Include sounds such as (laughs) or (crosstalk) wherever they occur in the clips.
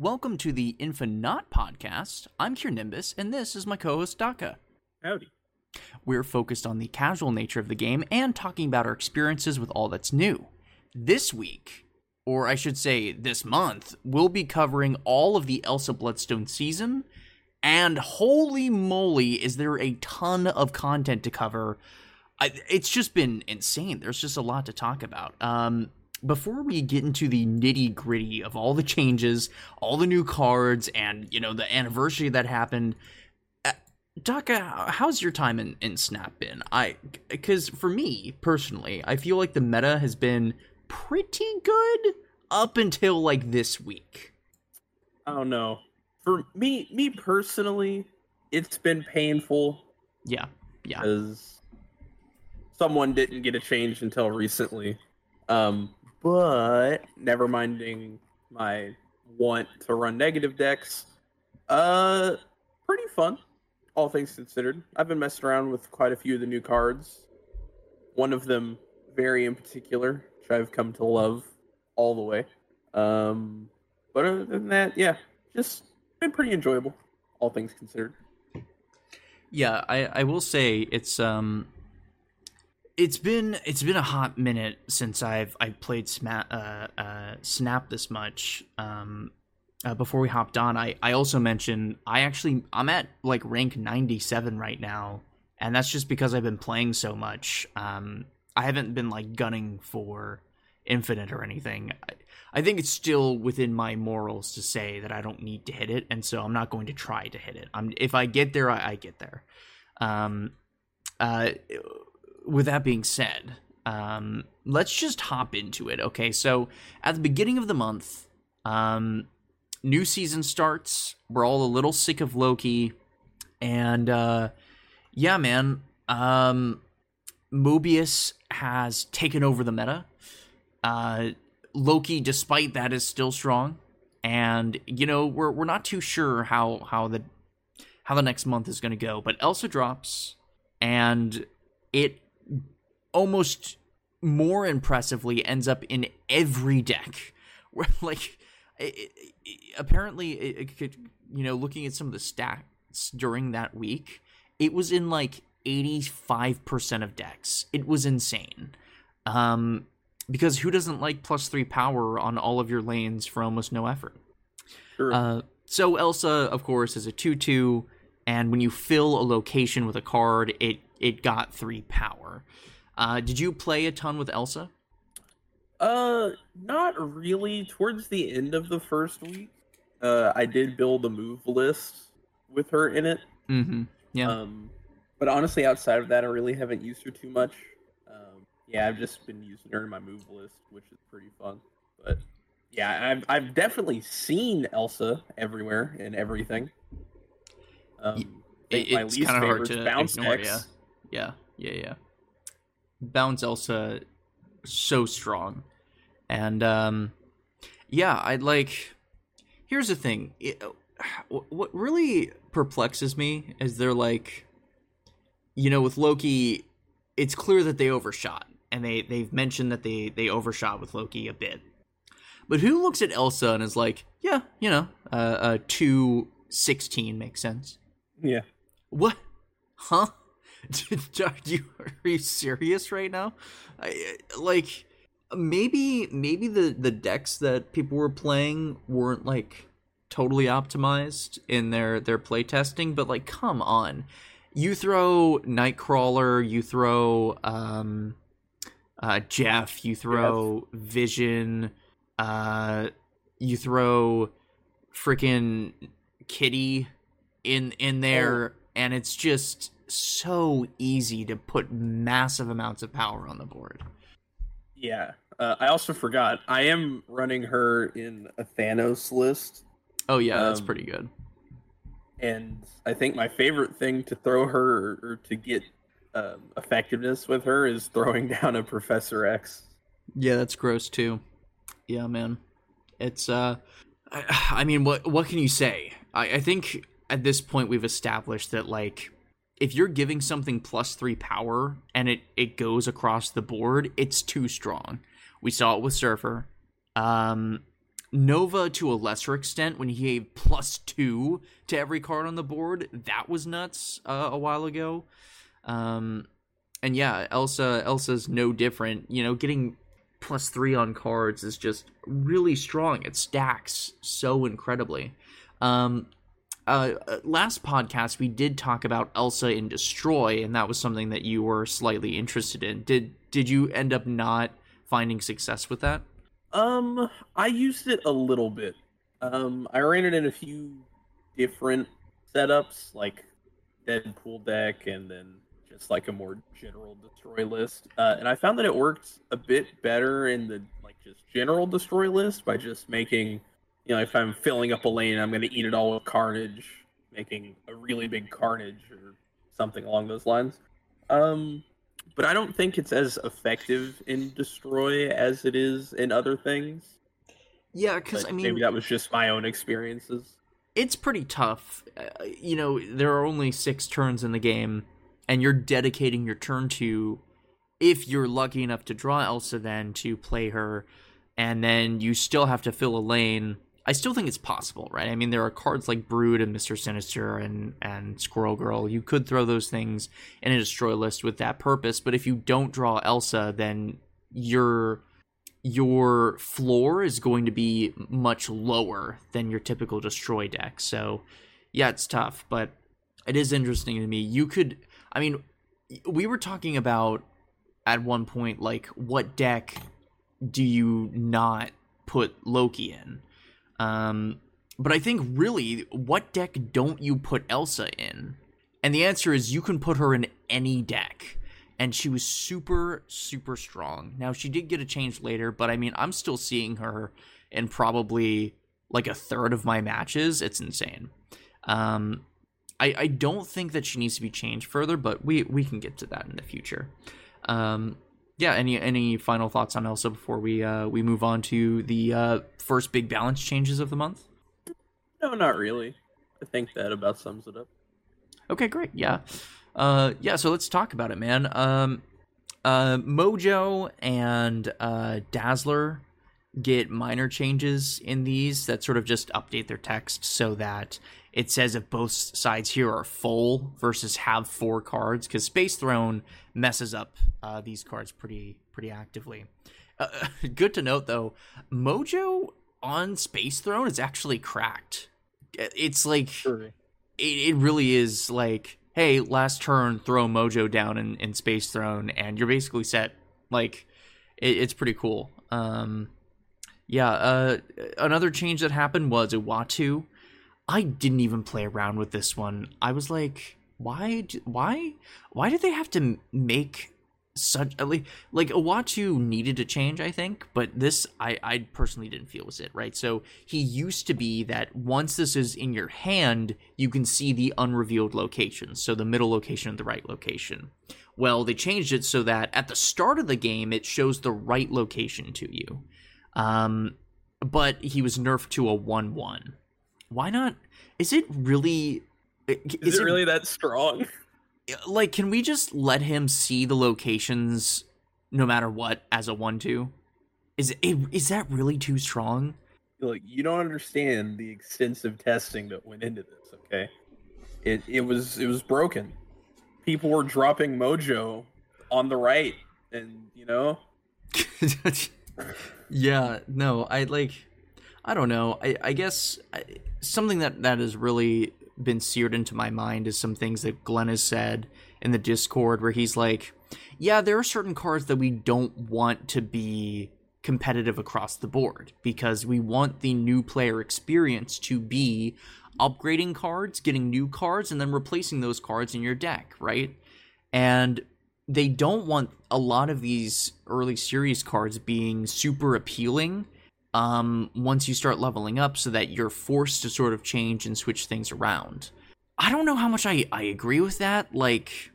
Welcome to the InfiNOT podcast. I'm Kiernimbus, and this is my co-host Daka. Howdy. We're focused on the casual nature of the game and talking about our experiences with all that's new. This week, or I should say this month, we'll be covering all of the Elsa Bloodstone season, and holy moly, is there a ton of content to cover. I, it's just been insane. There's just a lot to talk about. Um, before we get into the nitty gritty of all the changes, all the new cards, and you know the anniversary that happened, uh, Daka, how's your time in, in Snap been? I because for me personally, I feel like the meta has been pretty good up until like this week. I don't know. For me, me personally, it's been painful Yeah, yeah, because someone didn't get a change until recently. Um, but never minding my want to run negative decks, uh, pretty fun, all things considered. I've been messing around with quite a few of the new cards. One of them, very in particular, which I've come to love all the way. Um, but other than that, yeah, just been pretty enjoyable, all things considered. yeah. I I will say it's um. It's been it's been a hot minute since I've I played Sma- uh, uh, Snap this much. Um, uh, before we hopped on, I I also mentioned I actually I'm at like rank 97 right now, and that's just because I've been playing so much. Um, I haven't been like gunning for infinite or anything. I, I think it's still within my morals to say that I don't need to hit it, and so I'm not going to try to hit it. I'm if I get there, I, I get there. Um, uh, with that being said, um, let's just hop into it. Okay, so at the beginning of the month, um, new season starts. We're all a little sick of Loki, and uh, yeah, man, um, Mobius has taken over the meta. Uh, Loki, despite that, is still strong, and you know we're we're not too sure how how the how the next month is going to go. But Elsa drops, and it almost more impressively ends up in every deck. (laughs) Like, it, it, apparently, it, could, you know, looking at some of the stats during that week, it was in like eighty five percent of decks. It was insane. Um, because who doesn't like plus three power on all of your lanes for almost no effort? Sure. Uh, so Elsa, of course, is a two-two, and when you fill a location with a card, it it got three power. Uh, did you play a ton with Elsa? Uh, not really. Towards the end of the first week, uh, I did build a move list with her in it. Mm-hmm. Yeah. Um, but honestly, outside of that, I really haven't used her too much. Um, yeah, I've just been using her in my move list, which is pretty fun. But yeah, I've I've definitely seen Elsa everywhere and everything. Um, It- it's kind of hard to bounce ignore. decks. Yeah. Yeah. Yeah. Yeah. Bounce Elsa, so strong, and um, yeah, I'd like. Here's the thing. It, what really perplexes me is they're like, you know, with Loki, it's clear that they overshot, and they they've mentioned that they they overshot with Loki a bit. But who looks at Elsa and is like, yeah, you know, uh, uh two sixteen makes sense. Yeah. What? Huh? (laughs) are you are you serious right now? I, like maybe maybe the the decks that people were playing weren't like totally optimized in their their play testing, but like come on. You throw Nightcrawler, you throw um uh Jeff, you throw Vision, uh you throw freaking Kitty in in there and it's just so easy to put massive amounts of power on the board. Yeah. Uh, I also forgot. I am running her in a Thanos list, Oh yeah, that's Um, pretty good. and I think my favorite thing to throw her or, or to get um, effectiveness with her is throwing (laughs) down a Professor X. Yeah, that's gross too. Yeah, man. It's uh I, (sighs) I mean what what can you say? I, I think at this point we've established that like if you're giving something plus three power and it, it goes across the board, it's too strong. We saw it with Surfer. Um Nova to a lesser extent when he gave plus two to every card on the board. That was nuts uh, a while ago. Um, and yeah, Elsa Elsa's no different. You know, getting plus three on cards is just really strong. It stacks so incredibly. Um, uh, last podcast we did talk about Elsa in Destroy, and that was something that you were slightly interested in. Did did you end up not finding success with that? Um, I used it a little bit. Um, I ran it in a few different setups, like Deadpool deck, and then just like a more general destroy list. Uh, and I found that it worked a bit better in the like just general destroy list by just making, you know, if I'm filling up a lane, I'm going to eat it all with carnage, making a really big carnage or something along those lines. Um, but I don't think it's as effective in destroy as it is in other things. Yeah, because I mean, maybe that was just my own experiences. It's pretty tough. Uh, you know, there are only six turns in the game and you're dedicating your turn to if you're lucky enough to draw Elsa then to play her and then you still have to fill a lane. I still think it's possible, right? I mean, there are cards like Brood and Mr. Sinister and and Squirrel Girl. You could throw those things in a destroy list with that purpose, but if you don't draw Elsa, then your your floor is going to be much lower than your typical destroy deck. So, yeah, it's tough, but it is interesting to me. You could I mean, we were talking about at one point like what deck do you not put Loki in? Um, but I think really, what deck don't you put Elsa in? And the answer is you can put her in any deck. And she was super, super strong. Now, she did get a change later, but I mean, I'm still seeing her in probably like a third of my matches. It's insane. Um, I, I don't think that she needs to be changed further, but we we can get to that in the future. Um, yeah. Any any final thoughts on Elsa before we uh, we move on to the uh, first big balance changes of the month? No, not really. I think that about sums it up. Okay, great. Yeah, uh, yeah. So let's talk about it, man. Um, uh, Mojo and uh, Dazzler get minor changes in these that sort of just update their text so that it says if both sides here are full versus have four cards because Space Throne messes up uh, these cards pretty pretty actively. Uh, (laughs) good to note though, Mojo on Space Throne is actually cracked. It's like sure. it, it really is like, hey, last turn throw Mojo down in, in Space Throne and you're basically set. Like it, it's pretty cool. Um, yeah, uh, another change that happened was Uatu I didn't even play around with this one. I was like, why, why, why did they have to make such like like Uatu needed to change, I think, but this I I personally didn't feel was it right. So he used to be that once this is in your hand, you can see the unrevealed locations, so the middle location and the right location. Well, they changed it so that at the start of the game, it shows the right location to you. Um, but he was nerfed to a one-one why not? Is it really? Is, is it, it really that strong? Like, can we just let him see the locations no matter what as a one-two? Is it is that really too strong? Look, you don't understand the extensive testing that went into this. Okay, it it was it was broken. People were dropping Mojo on the right, and you know. (laughs) yeah, no, I like. I don't know. I I guess I, something that that has really been seared into my mind is some things that Glenn has said in the Discord where he's like, "Yeah, there are certain cards that we don't want to be competitive across the board because we want the new player experience to be upgrading cards, getting new cards, and then replacing those cards in your deck, right? And they don't want a lot of these early series cards being super appealing um, once you start leveling up so that you're forced to sort of change and switch things around. I don't know how much I, I agree with that. Like,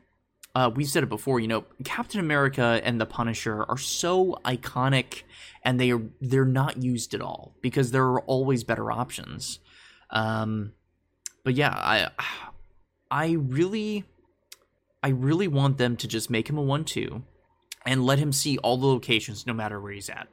uh, we've said it before, you know, Captain America and the Punisher are so iconic and they are they're not used at all because there are always better options. Um, but yeah, I I really I really want them to just make him a one-two and let him see all the locations no matter where he's at.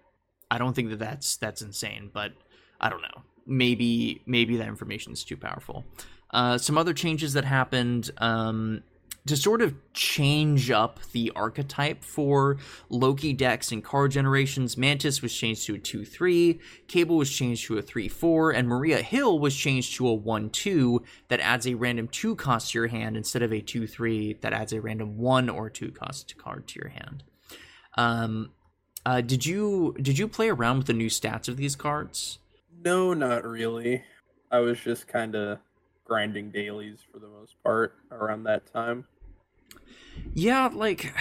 I don't think that that's that's insane, but I don't know. Maybe maybe that information is too powerful. Uh, some other changes that happened. Um, to sort of change up the archetype for Loki decks and card generations, Mantis was changed to a 2 3, Cable was changed to a 3 4, and Maria Hill was changed to a 1 2 that adds a random 2 cost to your hand instead of a 2 3 that adds a random 1 or 2 cost card to your hand. Um, uh, did you did you play around with the new stats of these cards? No, not really. I was just kind of grinding dailies for the most part around that time. Yeah, like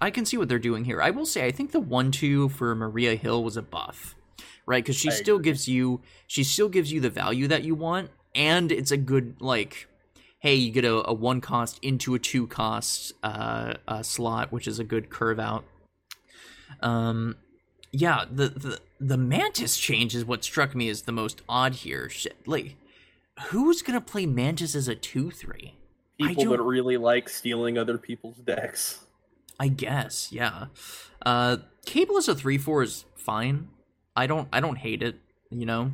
I can see what they're doing here. I will say I think the one two for Maria Hill was a buff, right? Because she I still agree. gives you she still gives you the value that you want, and it's a good like. Hey, you get a, a one cost into a two cost uh, uh, slot, which is a good curve out. Um, yeah, the, the the mantis change is what struck me as the most odd here. Shit, like, who's gonna play mantis as a two three? People that really like stealing other people's decks. I guess, yeah. Uh, Cable as a three four is fine. I don't I don't hate it. You know,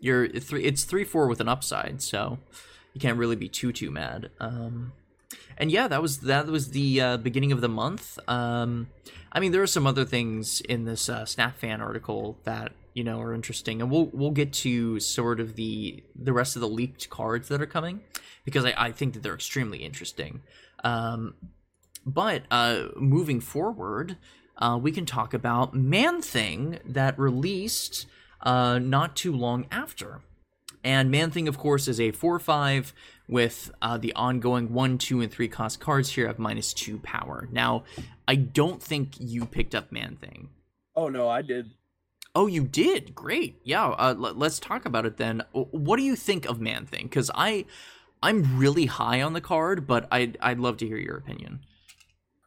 you're three it's three four with an upside, so you can't really be too too mad. Um, and yeah, that was that was the uh, beginning of the month. Um, I mean, there are some other things in this uh, Snap fan article that you know are interesting, and we'll we'll get to sort of the the rest of the leaked cards that are coming because I, I think that they're extremely interesting. Um, but uh, moving forward, uh, we can talk about Man Thing that released uh, not too long after. And Man Thing, of course, is a 4 5 with uh, the ongoing 1, 2, and 3 cost cards here of minus 2 power. Now, I don't think you picked up Man Thing. Oh no, I did. Oh, you did? Great. Yeah, uh, l- let's talk about it then. What do you think of Man Thing? Because I. I'm really high on the card, but I'd, I'd love to hear your opinion.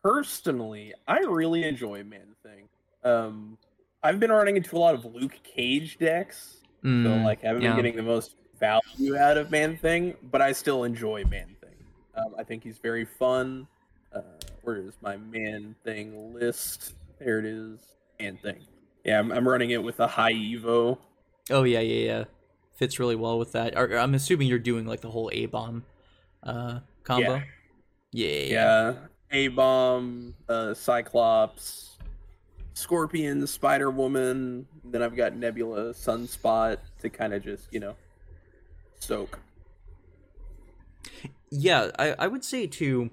Personally, I really enjoy Man Thing. Um, I've been running into a lot of Luke Cage decks, so Mm, like I haven't yeah. been getting the most value out of Man Thing, but I still enjoy Man Thing. Um, I think he's very fun. Uh, where is my Man Thing list? There it is. Man Thing. Yeah, I'm, I'm running it with a high Evo. Oh yeah, yeah, yeah. Fits really well with that. I'm assuming you're doing like the whole A bomb uh combo. Yeah. Yeah. yeah. Yeah, A Bomb, uh, Cyclops, Scorpion, Spider Woman. Then I've got Nebula, Sunspot to kind of just you know soak. Yeah, I, I would say too,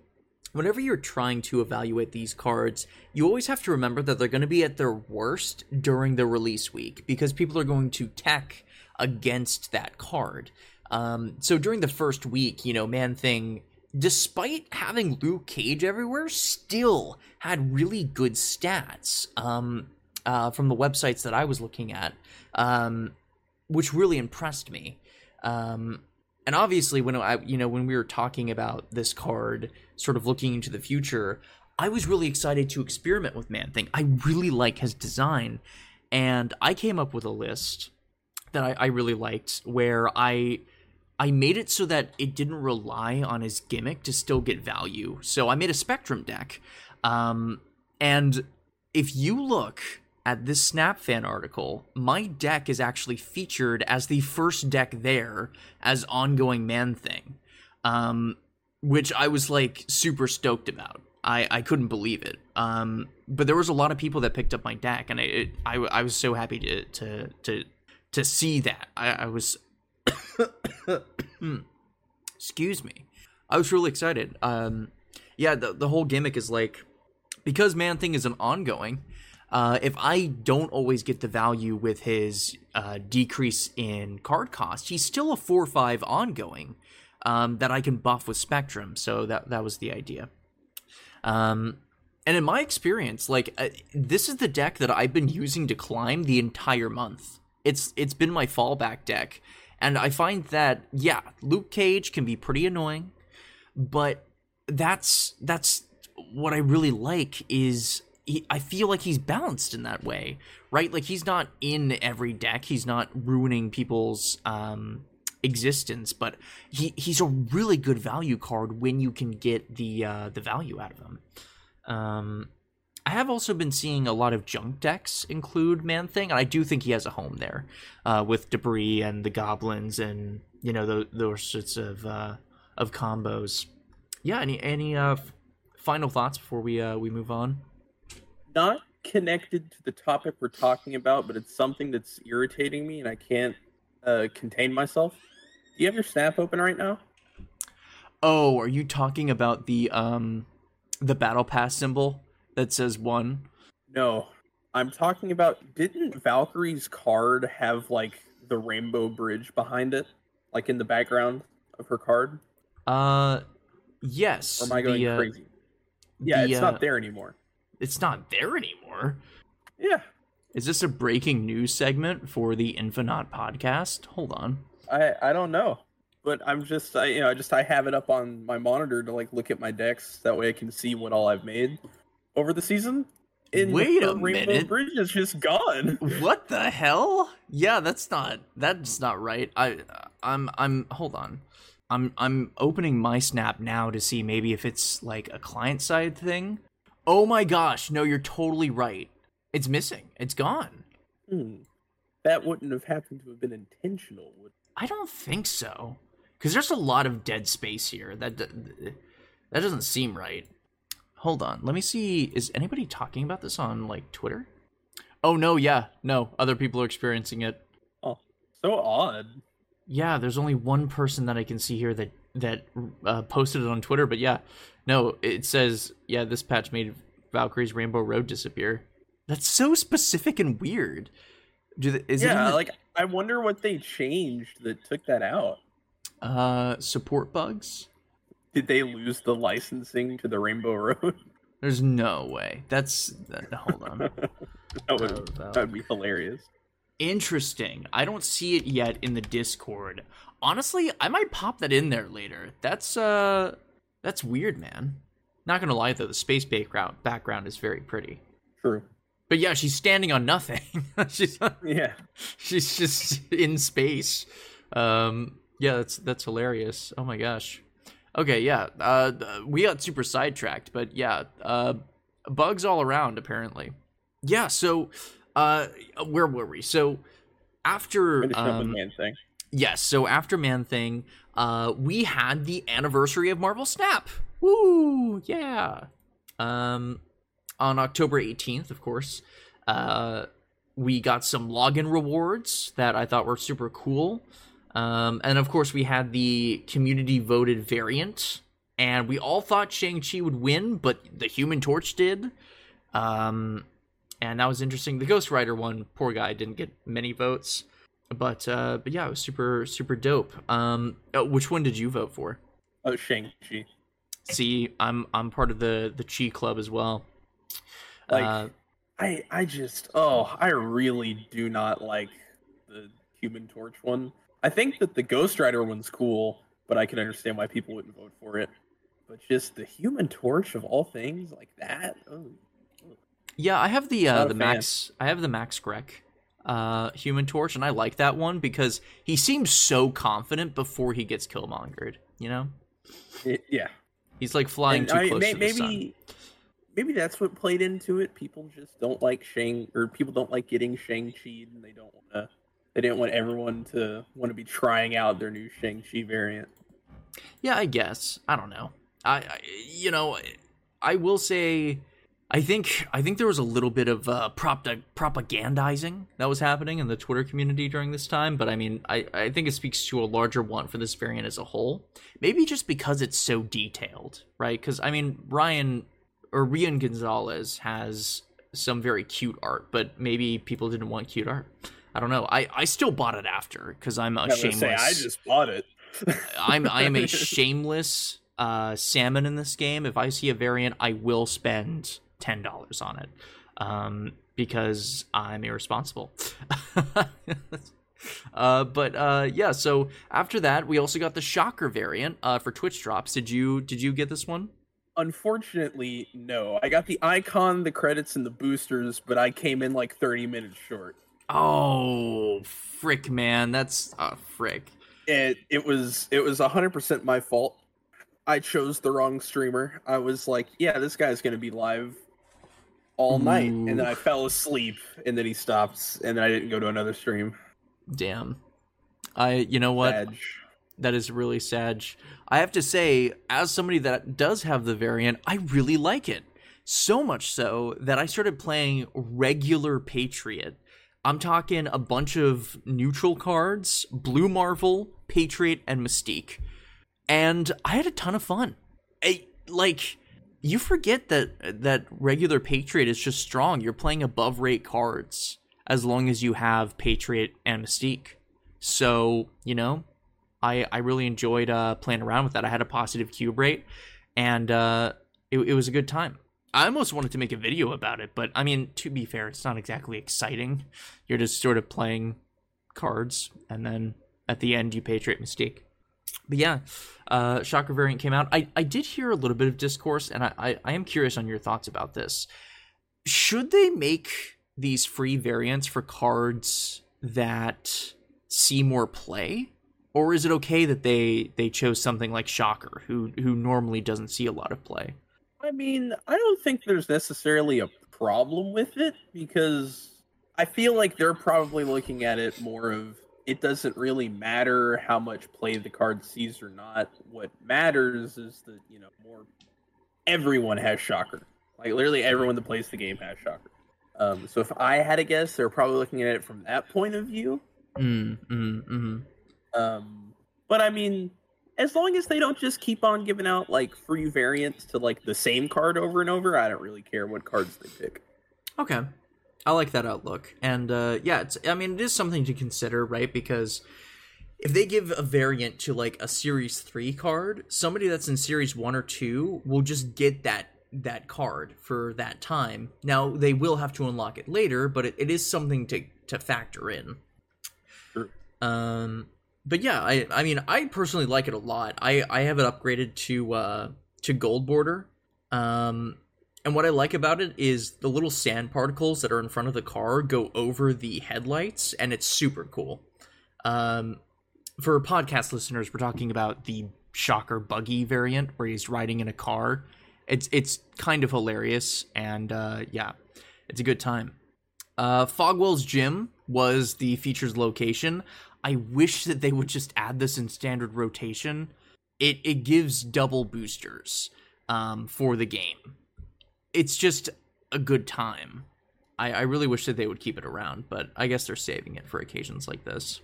whenever you're trying to evaluate these cards, you always have to remember that they're going to be at their worst during the release week because people are going to tech against that card. Um, so during the first week, you know, Man Thing, despite having Luke Cage everywhere, still had really good stats um, uh, from the websites that I was looking at, um, which really impressed me. Um, and obviously when i you know when we were talking about this card sort of looking into the future i was really excited to experiment with man thing. I really like his design. And i came up with a list that i, I really liked where i i made it so that it didn't rely on his gimmick to still get value. So i made a spectrum deck. Um, and if you look at this Snap fan article, my deck is actually featured as the first deck there as ongoing Man Thing, um, which I was like super stoked about. I, I couldn't believe it. Um, but there was a lot of people that picked up my deck, and I it, I, I was so happy to to to to see that. I, I was (coughs) excuse me. I was really excited. Um, yeah, the the whole gimmick is like because Man Thing is an ongoing. Uh, if I don't always get the value with his uh, decrease in card cost, he's still a four five ongoing um, that I can buff with Spectrum. So that that was the idea. Um, and in my experience, like uh, this is the deck that I've been using to climb the entire month. It's it's been my fallback deck, and I find that yeah, Luke Cage can be pretty annoying, but that's that's what I really like is he, I feel like he's balanced in that way, right? Like he's not in every deck. He's not ruining people's um, existence, but he he's a really good value card when you can get the uh, the value out of him. Um, I have also been seeing a lot of junk decks include Man Thing, and I do think he has a home there uh, with debris and the goblins and you know those, those sorts of uh, of combos. Yeah. Any any uh, final thoughts before we uh, we move on? Not connected to the topic we're talking about, but it's something that's irritating me, and I can't uh, contain myself. Do you have your snap open right now? Oh, are you talking about the um the battle pass symbol that says one? No, I'm talking about. Didn't Valkyrie's card have like the rainbow bridge behind it, like in the background of her card? Uh, yes. Or am I going the, uh, crazy? Yeah, the, it's uh, not there anymore. It's not there anymore. Yeah, Is this a breaking news segment for the InfiNOT podcast? Hold on. I I don't know, but I'm just I you know I just I have it up on my monitor to like look at my decks. That way I can see what all I've made over the season. And Wait a Rainbow minute. Bridge is just gone. (laughs) What the hell? Yeah, that's not that's not right. I I'm I'm hold on. I'm I'm opening my snap now to see maybe if it's like a client side thing. Oh my gosh, no, you're totally right. It's missing. It's gone. Hmm. That wouldn't have happened to have been intentional. Would I don't think so. Cuz there's a lot of dead space here. That that doesn't seem right. Hold on. Let me see is anybody talking about this on like Twitter? Oh no, yeah. No, other people are experiencing it. Oh, so odd. Yeah, there's only one person that I can see here that that uh, posted it on Twitter, but yeah, no, it says yeah, this patch made Valkyrie's Rainbow Road disappear. That's so specific and weird. Do the, is it yeah, the, like I wonder what they changed that took that out. uh support bugs? Did they lose the licensing to the Rainbow Road? (laughs) There's no way. That's that, hold on. (laughs) that would that would be hilarious. Interesting. I don't see it yet in the Discord. Honestly, I might pop that in there later. That's uh that's weird, man. Not gonna lie though, the space background background is very pretty. True. But yeah, she's standing on nothing. (laughs) she's Yeah. she's just in space. Um yeah, that's that's hilarious. Oh my gosh. Okay, yeah. Uh we got super sidetracked, but yeah, uh bugs all around apparently. Yeah, so uh where were we? So after um. Yes, so after Man Thing, uh, we had the anniversary of Marvel Snap. Woo! Yeah. Um, on October 18th, of course, uh, we got some login rewards that I thought were super cool. Um, and of course, we had the community voted variant, and we all thought Shang-Chi would win, but the Human Torch did. Um, and that was interesting. The Ghost Rider one, poor guy, didn't get many votes but uh but yeah it was super super dope um uh, which one did you vote for Oh, Shang Chi. see i'm i'm part of the the chi club as well Like uh, I I just oh I really do not like the Human Torch one. I think that the Ghost Rider one's cool, but I can understand why people wouldn't vote for it. But just the Human Torch of all things like that. Oh. yeah i have the uh the max i have the max grek uh human torch and i like that one because he seems so confident before he gets killmongered you know It- yeah. he's like flying And too I- close may- to the sun maybe maybe that's what played into it. People just don't like Shang or people don't like getting Shang Chi and they don't want to. They didn't want everyone to want to be trying out their new Shang Chi variant. Yeah, I guess. I don't know. I, I you know, I will say I think I think there was a little bit of uh, prop- propagandizing that was happening in the Twitter community during this time, but I mean, I, I think it speaks to a larger want for this variant as a whole. Maybe just because it's so detailed, right? Because I mean, Ryan or Rian Gonzalez has some very cute art, but maybe people didn't want cute art. I don't know. I, I still bought it after because I'm a I shameless. say, I just bought it. (laughs) I'm I am a (laughs) shameless uh, salmon in this game. If I see a variant, I will spend ten dollars on it um, because I'm irresponsible. (laughs) uh, but uh, yeah, so after that, we also got the Shocker variant uh, for Twitch drops. Did you did you get this one? Unfortunately, no. I got the icon, the credits, and the boosters, but I came in like 30 minutes short. Oh, frick, man, that's uh, frick. It it was it was 100% my fault. I chose the wrong streamer. I was like, yeah, this guy's gonna be live all night, and then I fell asleep, and then he stops, and then I didn't go to another stream. Damn. I you know what? Sad. That is really sad. I have to say, as somebody that does have the variant, I really like it. So much so that I started playing regular Patriot. I'm talking a bunch of neutral cards, Blue Marvel, Patriot, and Mystique. And I had a ton of fun. I, like, you forget that that regular Patriot is just strong. You're playing above rate cards as long as you have Patriot and Mystique. So, you know, I I really enjoyed uh, playing around with that. I had a positive cube rate, and uh, it, it was a good time. I almost wanted to make a video about it, but I mean, to be fair, it's not exactly exciting. You're just sort of playing cards, and then at the end, you Patriot Mystique. But yeah, uh, Shocker variant came out. I, I did hear a little bit of discourse, and I, I, I am curious on your thoughts about this. Should they make these free variants for cards that see more play? Or is it okay that they they chose something like Shocker, who who normally doesn't see a lot of play? I mean, I don't think there's necessarily a problem with it because I feel like they're probably looking at it more of it doesn't really matter how much play the card sees or not. What matters is that, you know, more everyone has Shocker. Like literally everyone that plays the game has Shocker. Um, so if I had a guess, they're probably looking at it from that point of view. Mm, mm, mm. Um, but I mean, as long as they don't just keep on giving out like free variants to like the same card over and over, I don't really care what cards they pick. Okay. I like that outlook. And uh, yeah, it's I mean it is something to consider, right? Because if they give a variant to like a series 3 card, somebody that's in series 1 or 2 will just get that that card for that time. Now they will have to unlock it later, but it, it is something to to factor in. Sure. Um but yeah, I I mean I personally like it a lot. I I have it upgraded to uh to gold border. Um and what I like about it is the little sand particles that are in front of the car go over the headlights and it's super cool. Um for podcast listeners, we're talking about the shocker buggy variant where he's riding in a car. It's it's kind of hilarious and uh yeah, it's a good time. Uh Fogwell's gym was the feature's location. I wish that they would just add this in standard rotation. It it gives double boosters um, for the game. It's just a good time. I, I really wish that they would keep it around, but I guess they're saving it for occasions like this.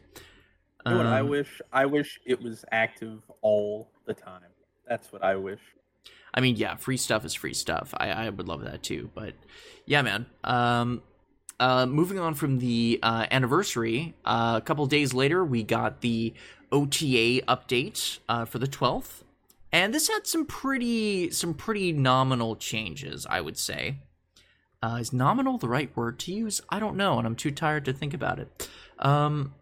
You know I Um, wish? I wish it was active all the time. That's what I wish. I mean, yeah, free stuff is free stuff. I, I would love that too. But yeah, man. Um, uh, moving on from the uh, anniversary, uh, a couple days later, we got the OTA update uh, for the 12th, and this had some pretty some pretty nominal changes. I would say. Uh, is nominal the right word to use? I don't know, and I'm too tired to think about it. Um,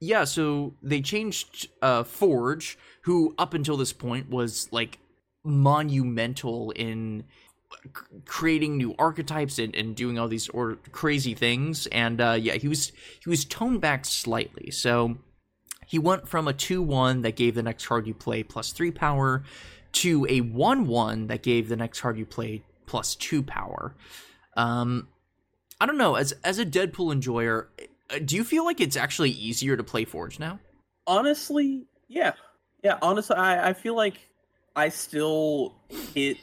yeah, so they changed uh, Forge, who up until this point was like monumental in creating new archetypes and, and doing all these or crazy things. And uh, yeah, he was he was toned back slightly. So he went from a two one that gave the next card you play plus three power to a one one that gave the next card you play plus two power. Um, I don't know. As as a Deadpool enjoyer, uh, do you feel like it's actually easier to play Forge now? Honestly, yeah, yeah. Honestly, I, I feel like I still hit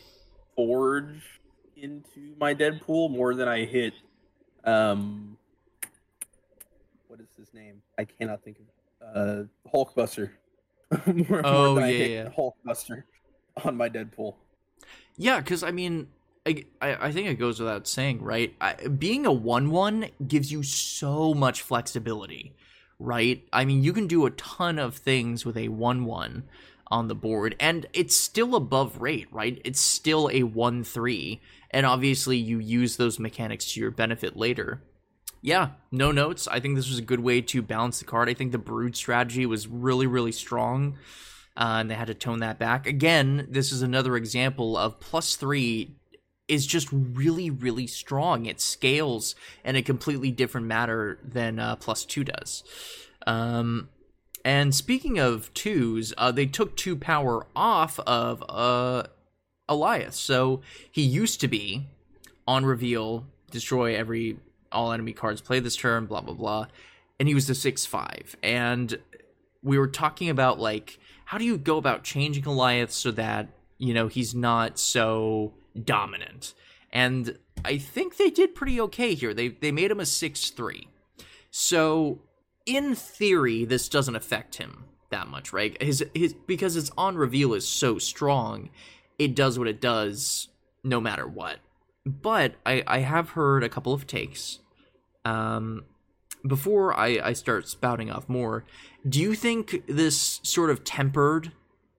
Forge into my Deadpool more than I hit um what is his name? I cannot think of uh Hulkbuster. (laughs) more, Oh, more than I yeah, yeah. Hulkbuster on my Deadpool. Yeah, because I mean, I, I I think it goes without saying, right? I, being a one-one gives you so much flexibility, right? I mean, you can do a ton of things with a one-one on the board, and it's still above rate, right? It's still a one-three, and obviously you use those mechanics to your benefit later. Yeah, no notes. I think this was a good way to balance the card. I think the brood strategy was really, really strong uh, and they had to tone that back. Again, this is another example of plus three is just really, really strong. It scales in a completely different manner than uh, plus two does. Um, and speaking of twos, uh, they took two power off of uh, Alioth. So he used to be on reveal, destroy every all enemy cards play this turn, blah blah blah. And he was the six five. And we were talking about like how do you go about changing Alioth so that, you know, he's not so dominant. And I think they did pretty okay here. They they made him a six three. So in theory, this doesn't affect him that much, right? His his because its on reveal is so strong, it does what it does no matter what. But I I have heard a couple of takes. Um, before I I start spouting off more, do you think this sort of tempered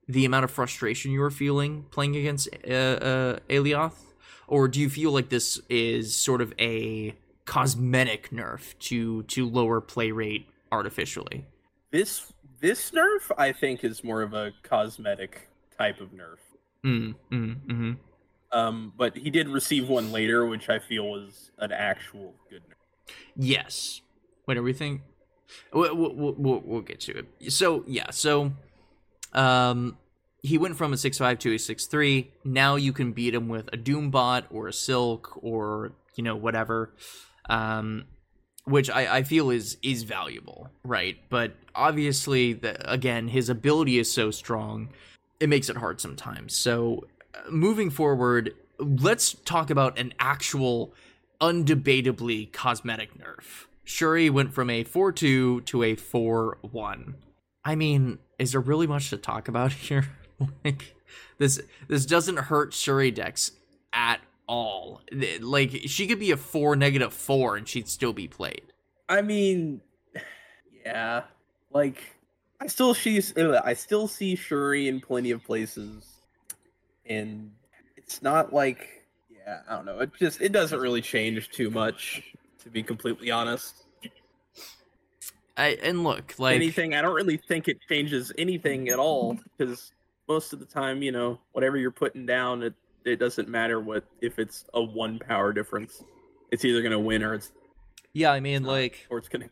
the amount of frustration you were feeling playing against uh, uh, Alioth, or do you feel like this is sort of a cosmetic nerf to to lower play rate artificially? This this nerf, I think, is more of a cosmetic type of nerf. Mm, mm, mm-hmm. Um, but he did receive one later, which I feel was an actual good nerf. Yes. Wait, everything. We'll, we'll, we'll, we'll get to it. So yeah, so um, he went from a six five to a six three. Now you can beat him with a Doombot or a Silk or you know whatever. Um, which I, I feel is is valuable, right? But obviously, the, again, his ability is so strong, it makes it hard sometimes. So, uh, moving forward, let's talk about an actual, undebatably cosmetic nerf. Shuri went from a 4 2 to a 4 1. I mean, is there really much to talk about (laughs) here? like, this this doesn't hurt Shuri decks at all. Like she could be a four negative four and she'd still be played. I mean, (sighs) yeah, like I still see I still see Shuri in plenty of places, and it's not like yeah I don't know. It just it doesn't really change too much to be completely honest. I and look like anything. I don't really think it changes anything at all because most of the time, you know, whatever you're putting down, it it doesn't matter what if it's a one power difference. It's either gonna win or it's yeah. I mean, like or it's gonna.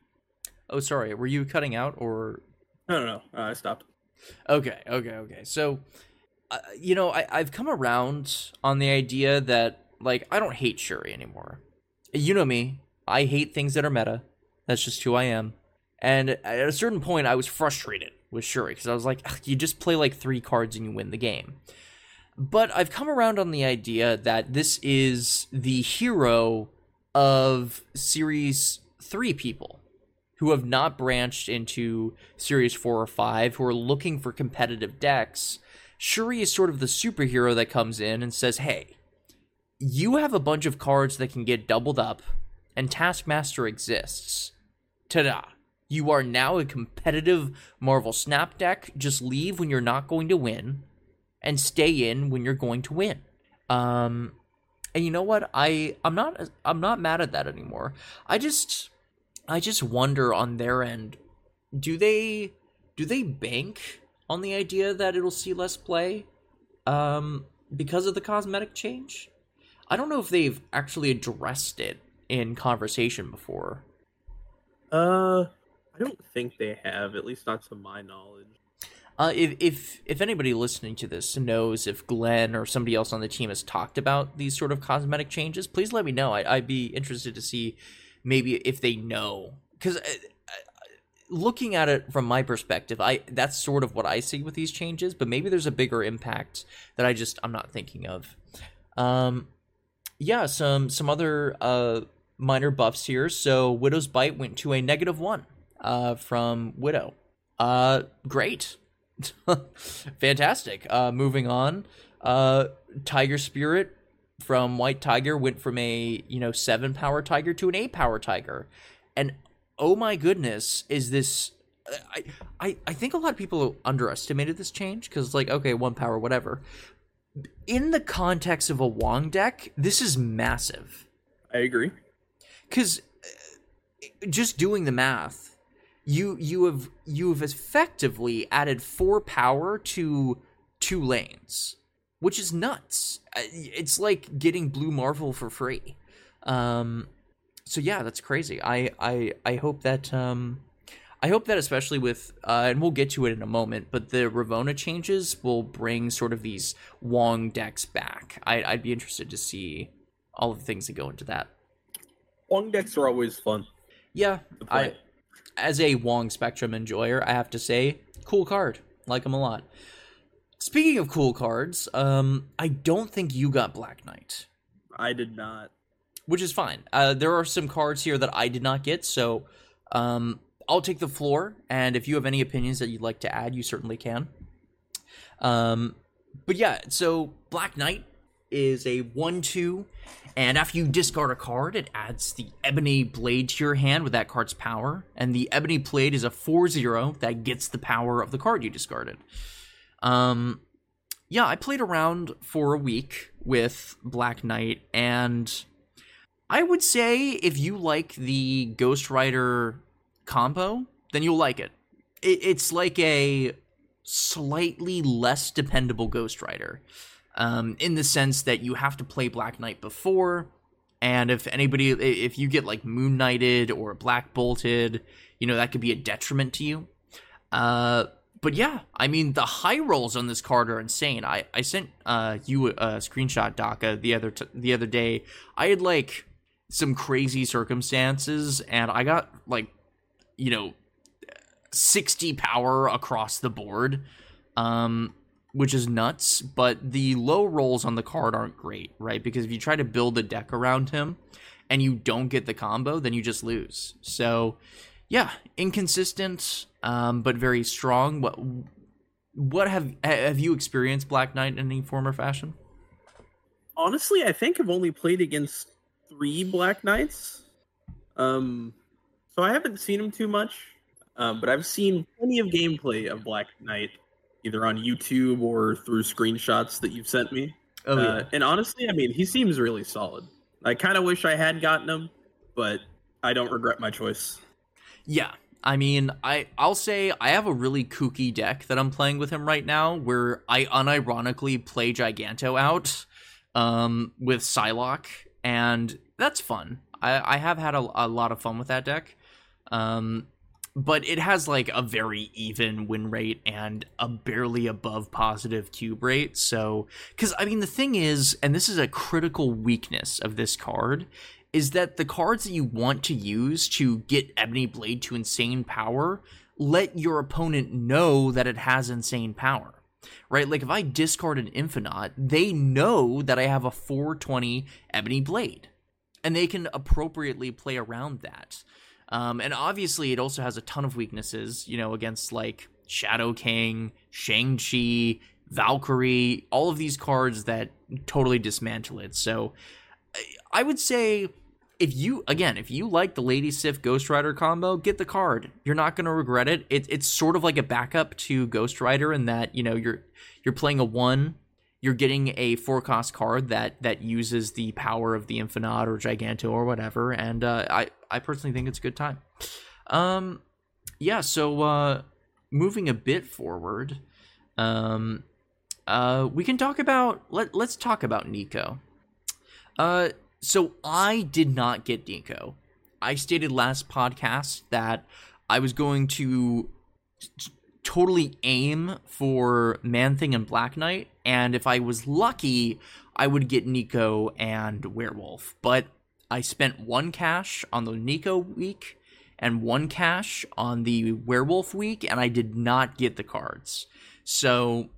Oh, sorry. Were you cutting out or? No, no, no. Uh, I stopped. Okay, okay, okay. So, uh, you know, I I've come around on the idea that like I don't hate Shuri anymore. You know me. I hate things that are meta. That's just who I am. And at a certain point, I was frustrated with Shuri because I was like, you just play like three cards and you win the game. But I've come around on the idea that this is the hero of Series 3 people who have not branched into Series 4 or 5, who are looking for competitive decks. Shuri is sort of the superhero that comes in and says, hey, you have a bunch of cards that can get doubled up, and Taskmaster exists. Ta da! You are now a competitive Marvel Snap deck. Just leave when you're not going to win and stay in when you're going to win. Um, and you know what? I I'm not I'm not mad at that anymore. I just I just wonder on their end, do they do they bank on the idea that it'll see less play um, because of the cosmetic change? I don't know if they've actually addressed it in conversation before. Uh, I don't think they have, at least not to my knowledge. Uh, if if if anybody listening to this knows if Glenn or somebody else on the team has talked about these sort of cosmetic changes, please let me know. I, would be interested to see maybe if they know because uh, looking at it from my perspective, I that's sort of what I see with these changes. But maybe there's a bigger impact that I just I'm not thinking of. Um, yeah, some some other uh minor buffs here. So Widow's Bite went to a negative one uh from Widow. Uh, great (laughs) Fantastic. Uh, moving on. Uh, Tiger Spirit from White Tiger went from a you know seven power tiger to an eight power tiger, and oh my goodness, is this? I I I think a lot of people underestimated this change because like okay one power whatever. In the context of a Wong deck, this is massive. I agree. Because uh, just doing the math, you you have you have effectively added four power to two lanes, which is nuts. It's like getting Blue Marvel for free. Um, so yeah, that's crazy. I I I hope that um, I hope that especially with uh, and we'll get to it in a moment, but the Ravonna changes will bring sort of these Wong decks back. I, I'd be interested to see all the things that go into that. Wong decks are always fun. Yeah. I as a Wong Spectrum enjoyer, I have to say, cool card. Like him a lot. Speaking of cool cards, um, I don't think you got Black Knight, I did not. Which is fine. Uh, there are some cards here that I did not get, so um, I'll take the floor. And if you have any opinions that you'd like to add, you certainly can. Um, but yeah, so Black Knight is a one-two, and after you discard a card, it adds the Ebony Blade to your hand with that card's power, and the Ebony Blade is a 4-0 that gets the power of the card you discarded. Um, yeah, I played around for a week with Black Knight, and I would say if you like the Ghost Rider combo, then you'll like it. it it's like a slightly less dependable Ghost Rider, um, in the sense that you have to play Black Knight before, and if anybody, if you get like Moon Knighted or Black Bolted, you know that could be a detriment to you. Uh, but yeah, I mean the high rolls on this card are insane. I I sent uh you a screenshot, Daka, the other t- the other day. I had like some crazy circumstances, and I got like you know 60 power across the board, um, which is nuts. But the low rolls on the card aren't great, right? Because if you try to build a deck around him and you don't get the combo, then you just lose. So, yeah, inconsistent, um, but very strong. What what have have you experienced Black Knight in any form or fashion? Honestly, I think I've only played against three Black Knights. Um, so I haven't seen him too much. Um, but I've seen plenty of gameplay of Black Knight, either on YouTube or through screenshots that you've sent me. Oh Uh, and honestly, I mean, he seems really solid. I kind of wish I had gotten him, but I don't regret my choice. Yeah. I mean, I I'll say I have a really kooky deck that I'm playing with him right now, where I unironically play Giganto out um, with Psylocke, and that's fun. I, I have had a, a lot of fun with that deck, um, but it has like a very even win rate and a barely above positive cube rate. So, because I mean, the thing is, and this is a critical weakness of this card, is that the cards that you want to use to get Ebony Blade to insane power let your opponent know that it has insane power. Right? Like if I discard an Infinite, they know that I have a 420 Ebony Blade. And they can appropriately play around that. Um, and obviously, it also has a ton of weaknesses, you know, against like Shadow King, Shang-Chi, Valkyrie, all of these cards that totally dismantle it. So I would say if you again if you like the lady sif ghost rider combo get the card. You're not going to regret it. it it's sort of like a backup to ghost rider in that you know you're you're playing a one you're getting a four cost card that that uses the power of the infinite or giganto or whatever and uh, i i personally think it's a good time. Um yeah so uh moving a bit forward um uh we can talk about let, let's talk about nico. Uh so I did not get Nico. I stated last podcast that I was going to t- totally aim for Man Thing and Black Knight, and if I was lucky, I would get Nico and Werewolf. But I spent one cash on the Nico week and one cash on the Werewolf week, and I did not get the cards. So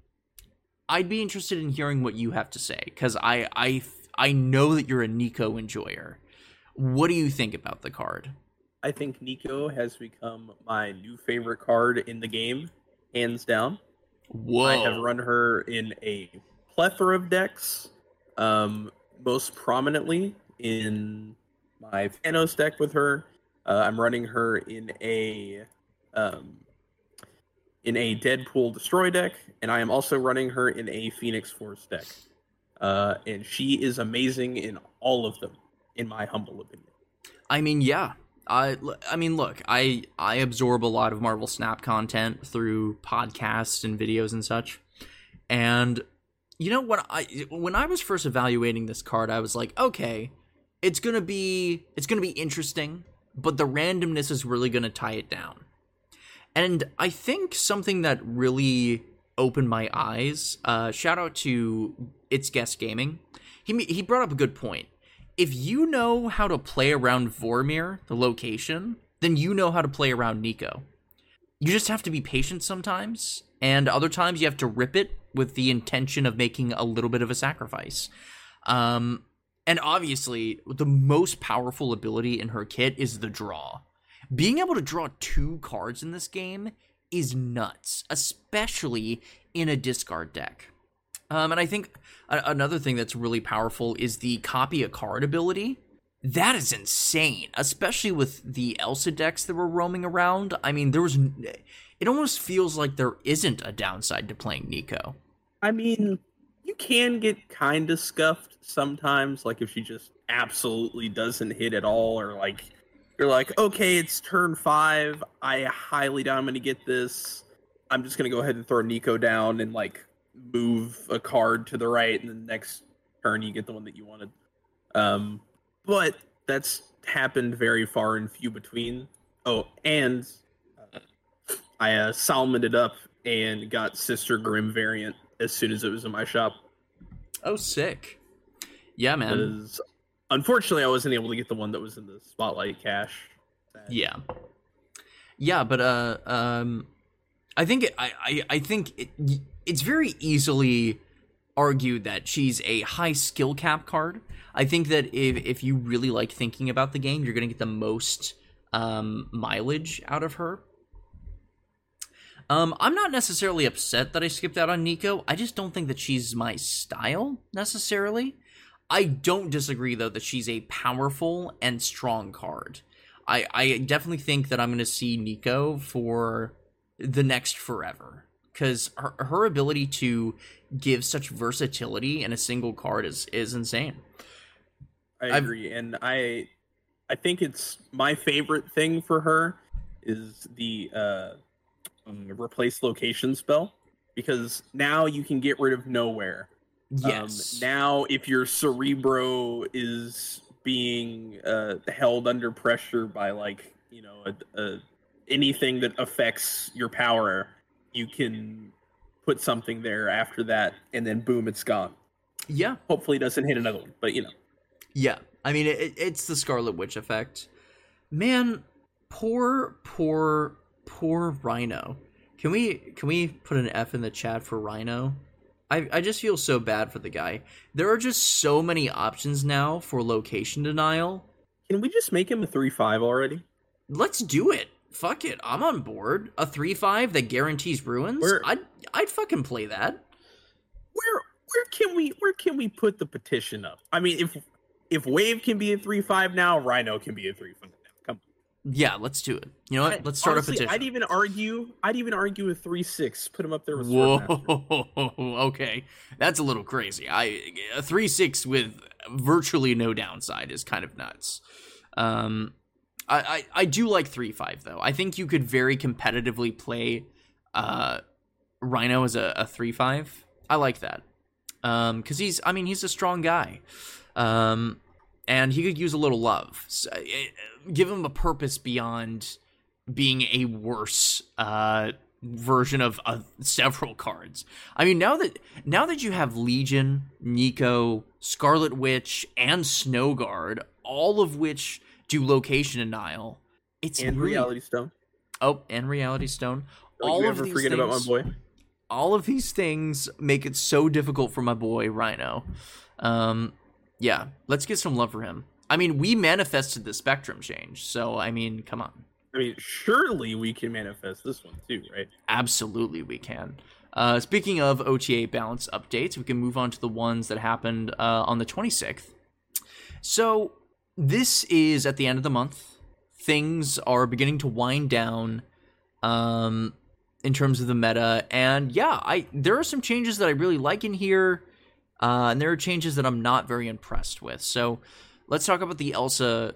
I'd be interested in hearing what you have to say because I I I know that you're a Nico enjoyer. What do you think about the card? I think Nico has become my new favorite card in the game, hands down. Whoa! I have run her in a plethora of decks, um, most prominently in my Thanos deck with her. Uh, I'm running her in a um, in a Deadpool Destroy deck, and I am also running her in a Phoenix Force deck. Uh, and she is amazing in all of them, in my humble opinion. I mean, yeah. I, I mean, look, I I absorb a lot of Marvel Snap content through podcasts and videos and such, and you know when I when I was first evaluating this card, I was like, okay, it's gonna be it's gonna be interesting, but the randomness is really gonna tie it down. And I think something that really opened my eyes. Uh, shout out to It's Guest Gaming. He he brought up a good point. if you know how to play around Vormir, the location, then you know how to play around Nico. You just have to be patient sometimes, and other times you have to rip it with the intention of making a little bit of a sacrifice. Um, and obviously, the most powerful ability in her kit is the draw. Being able to draw two cards in this game is nuts, especially in a discard deck. Um, and I think a- another thing that's really powerful is the copy a card ability. That is insane, especially with the Elsa decks that were roaming around. I mean, there was. It almost feels like there isn't a downside to playing Nico. I mean, you can get kind of scuffed sometimes, like if she just absolutely doesn't hit at all, or like you're like, okay, it's turn five. I highly doubt I'm going to get this. I'm just going to go ahead and throw Nico down and like move a card to the right, and the next turn you get the one that you wanted. Um, but that's happened very far and few between. Oh, and uh, I uh, salmoned it up and got Sister Grimm variant as soon as it was in my shop. Oh, sick. Yeah, man. Because unfortunately, I wasn't able to get the one that was in the spotlight cache. Yeah. Yeah, but uh um I think it, I I I think it, it's very easily argued that she's a high skill cap card. I think that if if you really like thinking about the game, you're going to get the most um mileage out of her. Um I'm not necessarily upset that I skipped out on Nico. I just don't think that she's my style necessarily. I don't disagree though that she's a powerful and strong card. I, I definitely think that I'm going to see Nico for the next forever because her, her ability to give such versatility in a single card is is insane. I I've- agree, and I I think it's my favorite thing for her is the uh, um, replace location spell because now you can get rid of nowhere. Yes. Um, now, if your cerebro is being uh, held under pressure by like you know a, a, anything that affects your power, you can put something there after that, and then boom, it's gone. yeah. Hopefully, it doesn't hit another one, but you know. Yeah. I mean, it, it's the Scarlet Witch effect. Man, poor, poor, poor Rhino. Can we can we put an F in the chat for Rhino? I, I just feel so bad for the guy. There are just so many options now for location denial. Can we just make him a three five already? Let's do it. Fuck it. I'm on board. A 3 5 that guarantees ruins? Where- I'd, I'd fucking play that. Where where can we where can we put the petition up? I mean, if if Wave can be a three five now, Rhino can be a three five now. Come Yeah, let's do it. You know what? Let's start Honestly, a petition. I'd even argue. I'd even argue a three six. Put him up there with Whoa, (laughs) okay, that's a little crazy. I a three six with virtually no downside is kind of nuts. Um, I, I I do like three five though. I think you could very competitively play uh Rhino as a, a three five. I like that. Um, because he's I mean he's a strong guy. Um, and he could use a little love. So, eh, give him a purpose beyond being a worse uh version of uh, several cards. I mean, now that now that you have Legion, Nico, Scarlet Witch, and Snowguard, all of which do location denial, it's and really, Reality Stone. Oh, and Reality Stone. Don't all you of ever these forget things, about my boy. all of these things make it so difficult for my boy Rhino. Um, yeah, let's get some love for him. I mean, we manifested the spectrum change, so I mean, come on. I mean, surely we can manifest this one too, right? Absolutely, we can. Uh, speaking of OTA balance updates, we can move on to the ones that happened uh, on the 26th. So, this is at the end of the month. Things are beginning to wind down um, in terms of the meta. And yeah, I there are some changes that I really like in here, uh, and there are changes that I'm not very impressed with. So, let's talk about the Elsa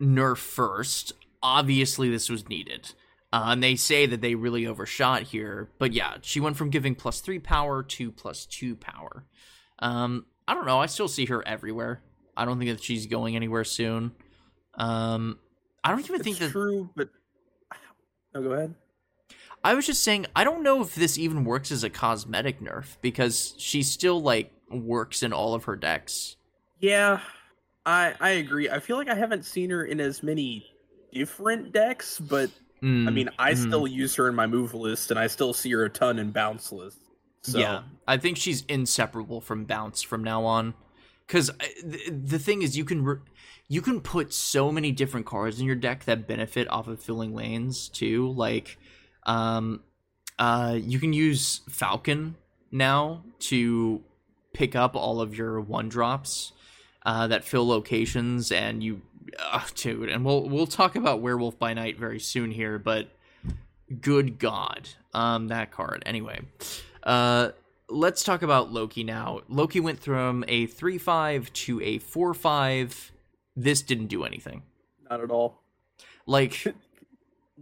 nerf first. Obviously, this was needed. Uh, and they say that they really overshot here. But yeah, she went from giving plus three power to plus two power. Um, I don't know. I still see her everywhere. I don't think that she's going anywhere soon. Um, I don't even It's think that. true, but (sighs) no, go ahead. I was just saying, I don't know if this even works as a cosmetic nerf because she still like works in all of her decks. Yeah, I I agree. I feel like I haven't seen her in as many different decks, but Mm, I mean, I mhm. still use her in my move list, and I still see her a ton in bounce lists. So, Yeah, I think she's inseparable from bounce from now on. Because the, the thing is, you can re- you can put so many different cards in your deck that benefit off of filling lanes too. Like, um, uh, you can use Falcon now to pick up all of your one drops uh, that fill locations, and you, uh, dude. And we'll we'll talk about Werewolf by Night very soon here, but good god um that card anyway uh let's talk about loki now loki went from a 3-5 to a 4-5 this didn't do anything not at all. like (laughs)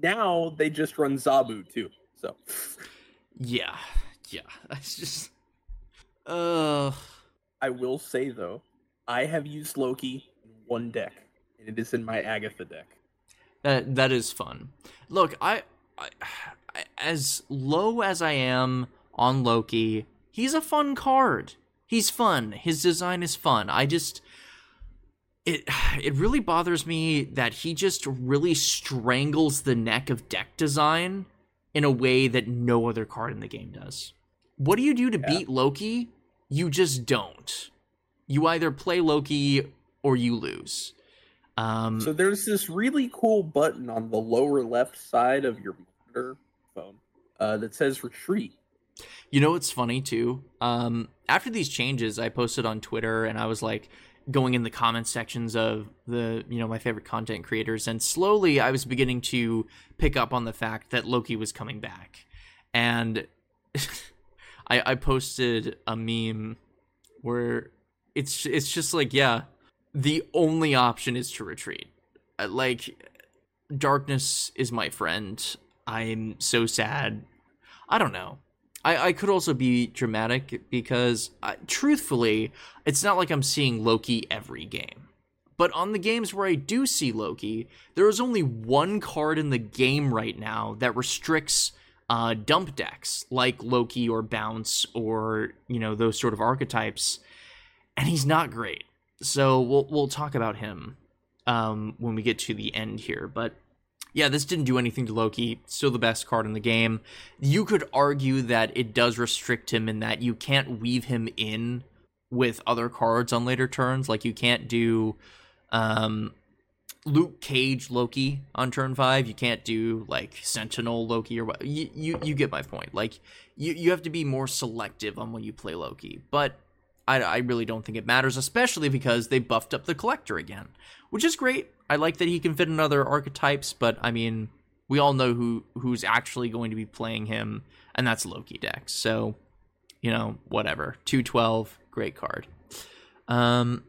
Now they just run Zabu too. So, yeah yeah (laughs) That's just uh I will say though, I have used Loki in one deck, and it is in my Agatha deck. that that is fun. Look I, I I as low as i am on loki he's a fun card. He's fun. His design is fun. I just it (sighs) it really bothers me that he just really strangles the neck of deck design in a way that no other card in the game does. What do you do to Yeah. beat Loki? You just don't. You either play Loki or you lose. Um, So there's this really cool button on the lower left side of your monitor phone uh, that says retreat. You know what's funny too? Um, after these changes, I posted on Twitter and I was like going in the comment sections of the you know my favorite content creators, and slowly I was beginning to pick up on the fact that Loki was coming back, and (laughs) I, I posted a meme where it's it's just like yeah, the only option is to retreat. Uh, Like darkness is my friend. I'm so sad. I don't know. I, I could also be dramatic because, truthfully, it's not like I'm seeing Loki every game. But on the games where I do see Loki, there is only one card in the game right now that restricts uh, dump decks like Loki or Bounce or you know those sort of archetypes, and he's not great. So we'll we'll talk about him um, when we get to the end here. But yeah, this didn't do anything to Loki. Still the best card in the game. You could argue that it does restrict him in that you can't weave him in with other cards on later turns. Like you can't do um, Luke Cage Loki on turn five. You can't do like Sentinel Loki or what. You, you you get my point. Like you you have to be more selective on when you play Loki. But I, I really don't think it matters, especially because they buffed up the collector again, which is great. I like that he can fit in other archetypes, but I mean, we all know who who's actually going to be playing him, and that's Loki Dex. So, you know, whatever. Two twelve, great card. Um,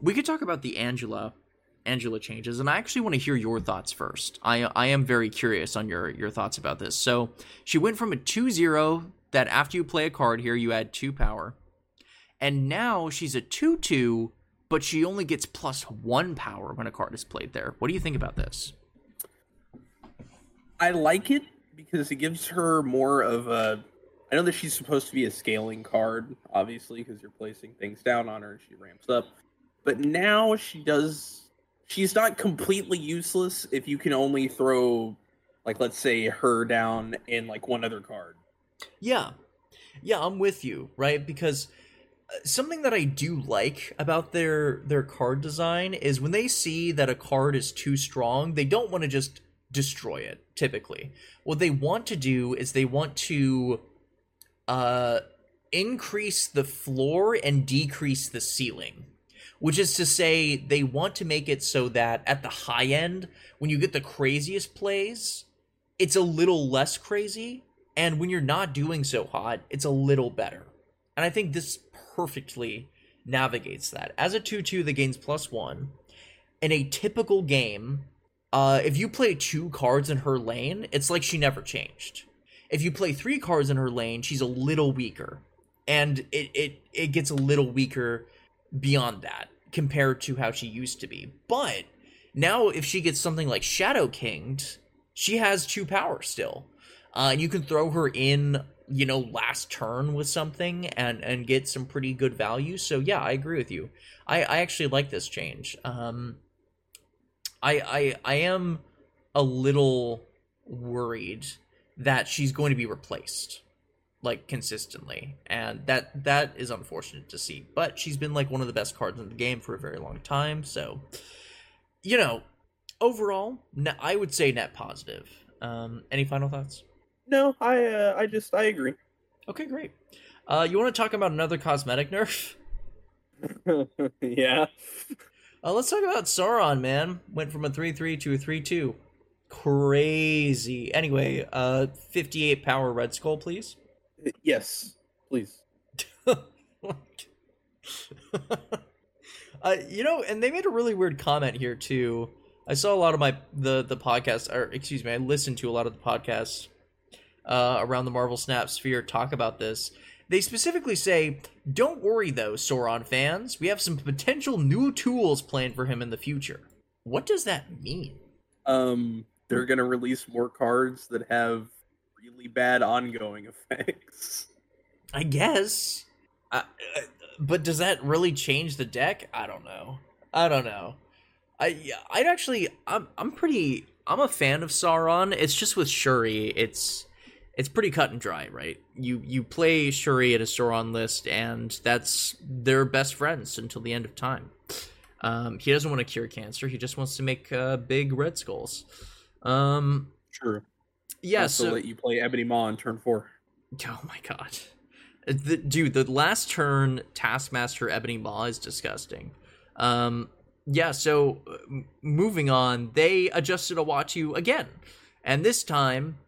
we could talk about the Angela Angela changes, and I actually want to hear your thoughts first. I I am very curious on your your thoughts about this. So she went from a 2-0 that after you play a card here, you add two power, and now she's a 2-2, but she only gets plus one power when a card is played there. What do you think about this? I like it because it gives her more of a. I know that she's supposed to be a scaling card, obviously, because you're placing things down on her and she ramps up. But now she does. She's not completely useless if you can only throw, like, let's say, her down in like one other card. Yeah. Yeah, I'm with you, right? Because something that I do like about their their card design is when they see that a card is too strong, they don't want to just destroy it typically. What they want to do is they want to uh increase the floor and decrease the ceiling. Which is to say they want to make it so that at the high end when you get the craziest plays, it's a little less crazy and when you're not doing so hot, it's a little better. And I think this perfectly navigates that. As a 2 2 that gains plus one, in a typical game, uh, if you play two cards in her lane, it's like she never changed. If you play three cards in her lane, she's a little weaker. And it, it, it gets a little weaker beyond that compared to how she used to be. But now, if she gets something like Shadow Kinged, she has two power still. Uh, and you can throw her in you know last turn with something and and get some pretty good value. So yeah, I agree with you. I I actually like this change. Um, I I I am a little worried that she's going to be replaced like consistently and that that is unfortunate to see but she's been like one of the best cards in the game for a very long time so you know overall i would say net positive um any final thoughts no i uh, i just i agree. Okay great. Uh you want to talk about another cosmetic nerf? (laughs) Yeah. Uh, let's talk about sauron man. Went from a 3-3 to a 3-2 crazy. Anyway uh 58 power red skull please. Yes, please. (laughs) uh, you know, and they made a really weird comment here too. I saw a lot of my the the podcast, or excuse me, I listened to a lot of the podcasts uh, around the Marvel Snap sphere talk about this. They specifically say, "Don't worry though, Sauron fans. We have some potential new tools planned for him in the future." What does that mean? Um, they're gonna release more cards that have really bad ongoing (laughs) effects. I guess. Uh, but does that really change the deck? I don't know. I don't know. I I'd actually I'm I'm pretty I'm a fan of Sauron. It's just with Shuri, it's it's pretty cut and dry, right? You you play Shuri at a Sauron list, and that's their best friends until the end of time. Um, he doesn't want to cure cancer. He just wants to make uh, big red skulls. Um, True yeah, so let you play Ebony Maw on turn four. Oh my god, the, dude! The last turn Taskmaster Ebony Maw is disgusting. Um, yeah. So moving on, they adjusted Uatu again, and this time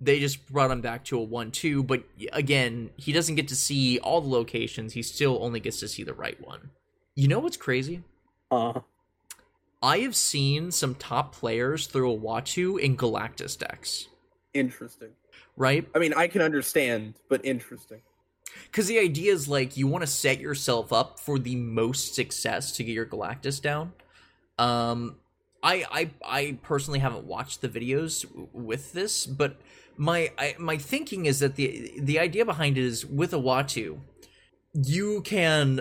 they just brought him back to a one-two. But again, he doesn't get to see all the locations. He still only gets to see the right one. You know what's crazy? Uh. I have seen some top players throw Uatu in Galactus decks interesting. Right? I mean, I can understand, but interesting. Because the idea is like you want to set yourself up for the most success to get your Galactus down. Um, I I I personally haven't watched the videos with this, but my I, my thinking is that the the idea behind it is with Uatu, you can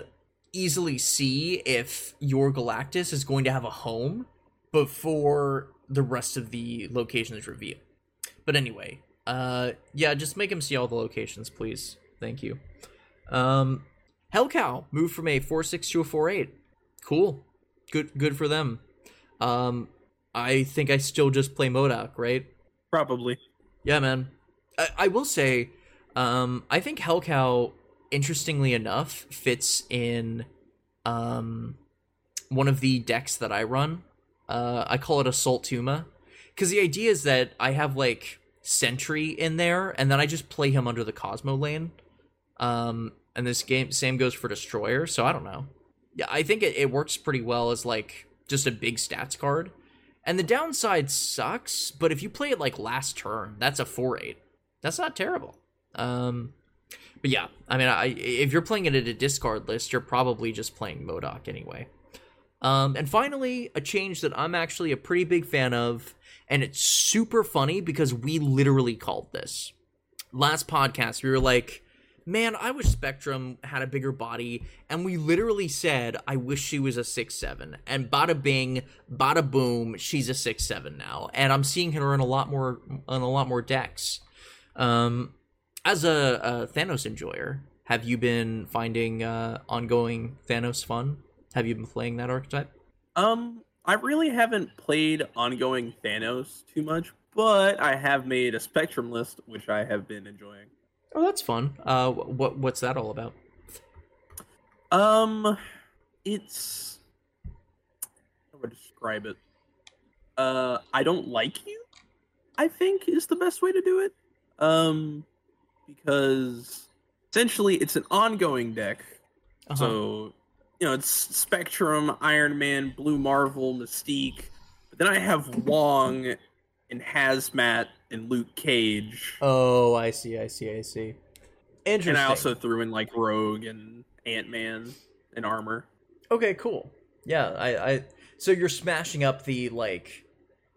easily see if your Galactus is going to have a home before the rest of the locations reveal. But anyway, uh, yeah, just make him see all the locations, please. Thank you. Um, Hellcow moved from a four six to a four eight. Cool, good, good for them. Um, I think I still just play MODOK, right? Probably. Yeah, man. I, I will say, um, I think Hellcow, interestingly enough, fits in um one of the decks that I run. Uh, I call it Assault Tuma because the idea is that I have like Sentry in there, and then I just play him under the Cosmo lane. Um, and this game same goes for Destroyer. So I don't know. Yeah, I think it, it works pretty well as like just a big stats card. And the downside sucks, but if you play it like last turn, that's a four eight. That's not terrible. Um, but yeah, I mean, I, if you're playing it at a discard list, you're probably just playing MODOK anyway. Um, and finally, a change that I'm actually a pretty big fan of and it's super funny because we literally called this. Last podcast, we were like, man, I wish Spectrum had a bigger body. And we literally said, I wish she was a six seven. And bada bing, bada boom, she's a six seven now. And I'm seeing her in a lot more on a lot more decks. Um, as a, a Thanos enjoyer, have you been finding uh, ongoing Thanos fun? Have you been playing that archetype? Um, I really haven't played ongoing Thanos too much, but I have made a Spectrum list, which I have been enjoying. Oh, that's fun. Uh, what what's that all about? Um, it's how would I describe it? Uh, I don't like you. I think is the best way to do it. Um, because essentially it's an ongoing deck, uh-huh. so you know, it's Spectrum, Iron Man, Blue Marvel, Mystique. But then I have Wong and Hazmat and Luke Cage. Oh, I see, I see, I see. Interesting. And I also threw in like Rogue and Ant Man and Armor. Okay, cool. Yeah, I, I so you're smashing up the like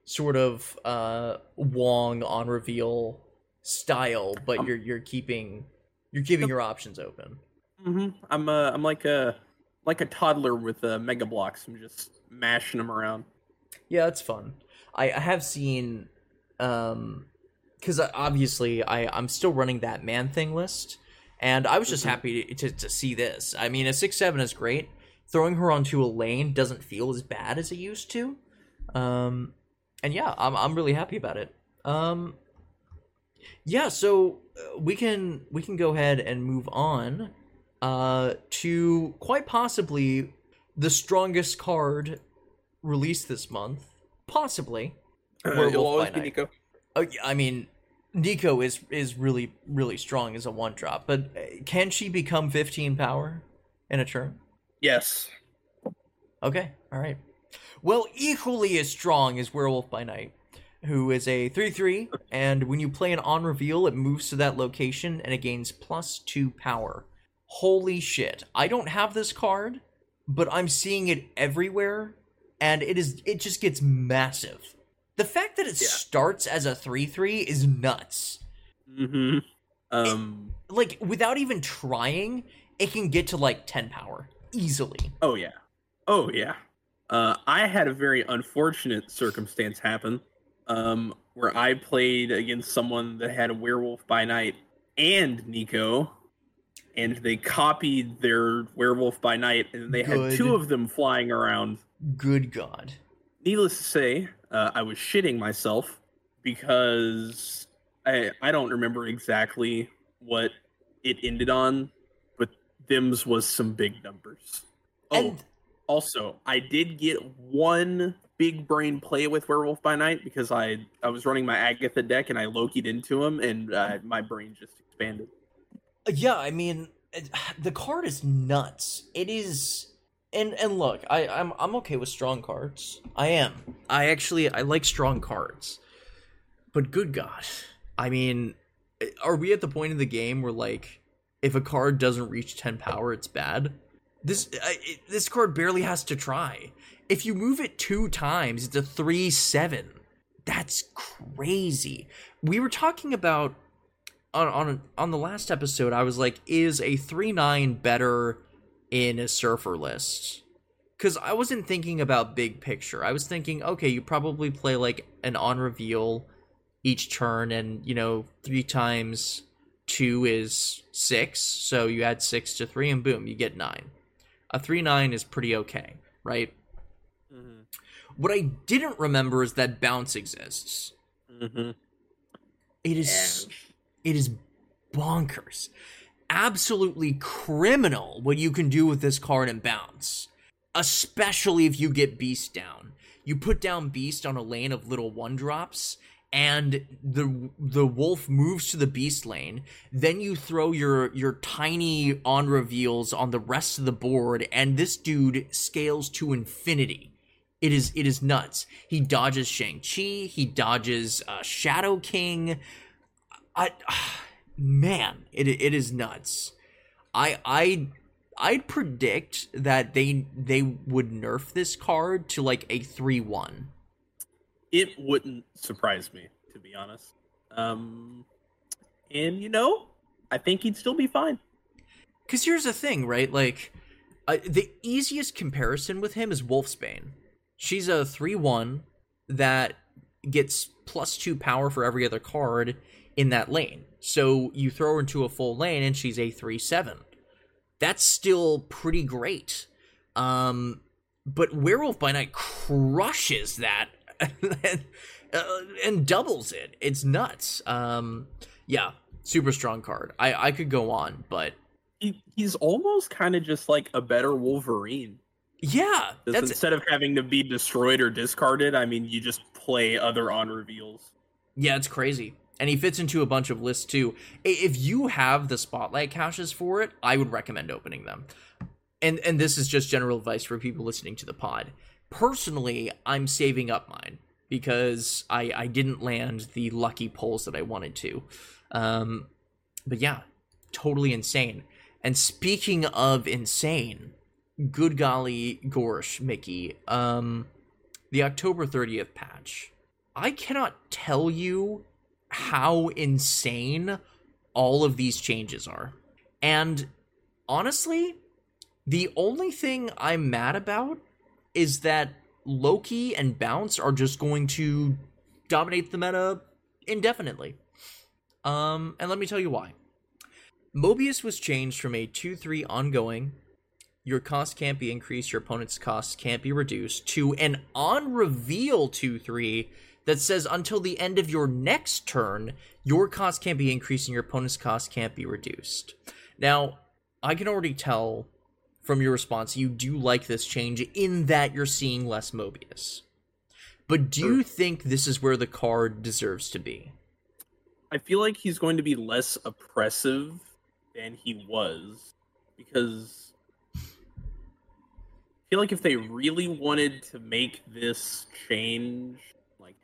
sort of uh Wong on reveal style, but Um, you're you're keeping you're keeping your options open. hmm I'm uh, I'm like a like a toddler with uh, mega blocks. I'm just mashing them around. Yeah, it's fun. I, I have seen, um, because obviously I I'm still running that man thing list, and I was just Mhm. happy to, to to see this. I mean, a six seven is great. Throwing her onto a lane doesn't feel as bad as it used to. Um, and yeah, I'm I'm really happy about it. Um, yeah, so uh, we can we can go ahead and move on, uh, to quite possibly the strongest card released this month, possibly. Werewolf It'll always by be night. Nico. Oh, yeah, I mean, Nico is is really really strong as a one drop, but uh, can she become 15 power in a turn? Yes. Okay, all right. Well, equally as strong as Werewolf by Night, who is a 3 3, and when you play an on reveal, it moves to that location and it gains plus 2 power. Holy shit. I don't have this card, but I'm seeing it everywhere, and it is it just gets massive. The fact that it Yeah. starts as a 3 3 is nuts. hmm Um. Like, without even trying, it can get to like 10 power easily. Oh yeah. Oh yeah. Uh, I had a very unfortunate circumstance happen, um, where I played against someone that had a werewolf by night and Nico, and they copied their werewolf by night, and they Good. had two of them flying around. Good God. Needless to say, uh, I was shitting myself because I I don't remember exactly what it ended on, but them's was some big numbers. Oh, And also, I did get one big brain play with Werewolf by Night because I I was running my Agatha deck and I Loki'd into him and uh, my brain just expanded. Yeah, I mean, (sighs) the card is nuts. It is, and and look, I I'm I'm okay with strong cards. I am. I actually I like strong cards, but good God, I mean, eh, are we at the point in the game where like, if a card doesn't reach ten power, it's bad? This it, eh, this card barely has to try. If you move it two times, it's a three seven. That's crazy. We were talking about on on on the last episode, I was like, is a three nine better in a surfer list? Because I wasn't thinking about big picture. I was thinking, okay, you probably play like an on reveal each turn, and you know, three times two is six, so you add six to three, and boom, you get nine. A three nine is pretty okay, right? Mm-hmm. What I didn't remember is that bounce exists. Mm-hmm. It is it is bonkers absolutely criminal what you can do with this card and bounce especially if you get beast down. You put down beast on a lane of little one drops and the the wolf moves to the beast lane. Then you throw your your tiny on reveals on the rest of the board and this dude scales to infinity. It is it is nuts. He dodges shang-chi. He dodges uh, shadow king. I man, it it is nuts. I I I'd predict that they they would nerf this card to like a three one. It wouldn't surprise me, to be honest. Um, and you know, I think he'd still be fine. Because here's the thing, right? Like, uh, the easiest comparison with him is Wolfsbane. She's a three one that gets plus two power for every other card in that lane. So you throw her into a full lane and she's a 3 7. That's still pretty great. Um, but Werewolf by Night crushes that (laughs) and, uh, and doubles it. It's nuts. Um, yeah, super strong card. I, I could go on, but He, he's almost kind of just like a better Wolverine. yeah, instead of having to be destroyed or discarded, I mean, you just play other on reveals. Yeah, it's crazy. And he fits into a bunch of lists too. If you have the spotlight caches for it, I would recommend opening them. And and this is just general advice for people listening to the pod. Personally, I'm saving up mine because I I didn't land the lucky pulls that I wanted to. Um but yeah, totally insane. And speaking of insane, good golly gorsh, Mickey. Um the October 30th patch. I cannot tell you how insane all of these changes are. And honestly, the only thing I'm mad about is that Loki and Bounce are just going to dominate the meta indefinitely. Um, and let me tell you why. Mobius was changed from a 2 3 ongoing, your cost can't be increased, your opponent's cost can't be reduced, to an on reveal 2 3 that says until the end of your next turn, your cost can't be increased and your opponent's cost can't be reduced. Now, I can already tell from your response you do like this change in that you're seeing less Mobius. But do you think this is where the card deserves to be? I feel like he's going to be less oppressive than he was because I feel like if they really wanted to make this change,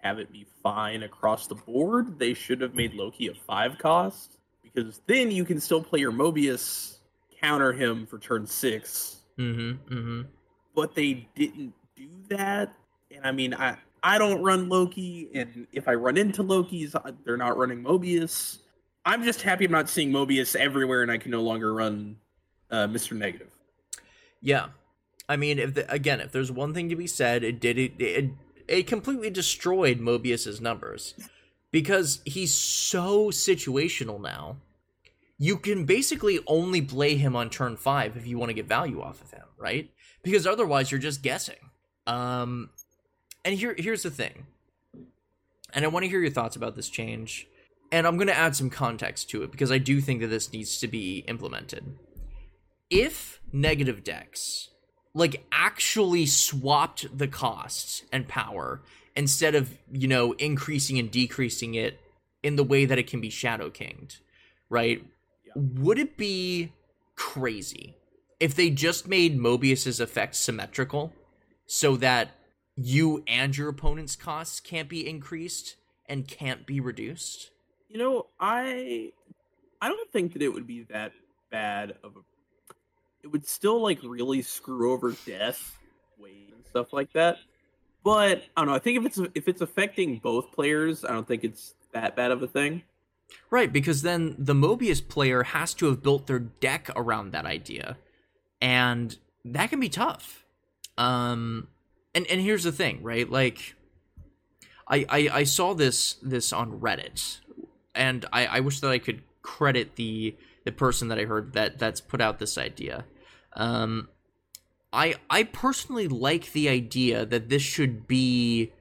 have it be fine across the board, they should have made Loki a five cost because then you can still play your Mobius, counter him for turn 6 Mm-hmm. Mm-hmm. but they didn't do that. And I mean, I I don't run Loki, and if I run into Loki's, they're not running Mobius. I'm just happy I'm not seeing Mobius everywhere, and I can no longer run uh, Mr. Negative. Yeah, I mean, if the, again, if there's one thing to be said, it did it it, it completely destroyed Mobius's numbers because he's so situational now. You can basically only play him on turn five if you want to get value off of him, right? Because otherwise, you're just guessing. Um, and here here's the thing, and I want to hear your thoughts about this change. And I'm going to add some context to it because I do think that this needs to be implemented if negative decks like actually swapped the costs and power instead of you know increasing and decreasing it in the way that it can be shadow kinged right Yeah. would it be crazy if they just made mobius's effect symmetrical so that you and your opponent's costs can't be increased and can't be reduced You know, I I don't think that it would be that bad of a. It would still like really screw over death, weight, and stuff like that. But I don't know. I think if it's if it's affecting both players, I don't think it's that bad of a thing. Right, because then the Mobius player has to have built their deck around that idea. And that can be tough. Um and and here's the thing, right? Like I I, I saw this this on Reddit and I, I wish that I could credit the the person that I heard that that's put out this idea. Um I I personally like the idea that this should be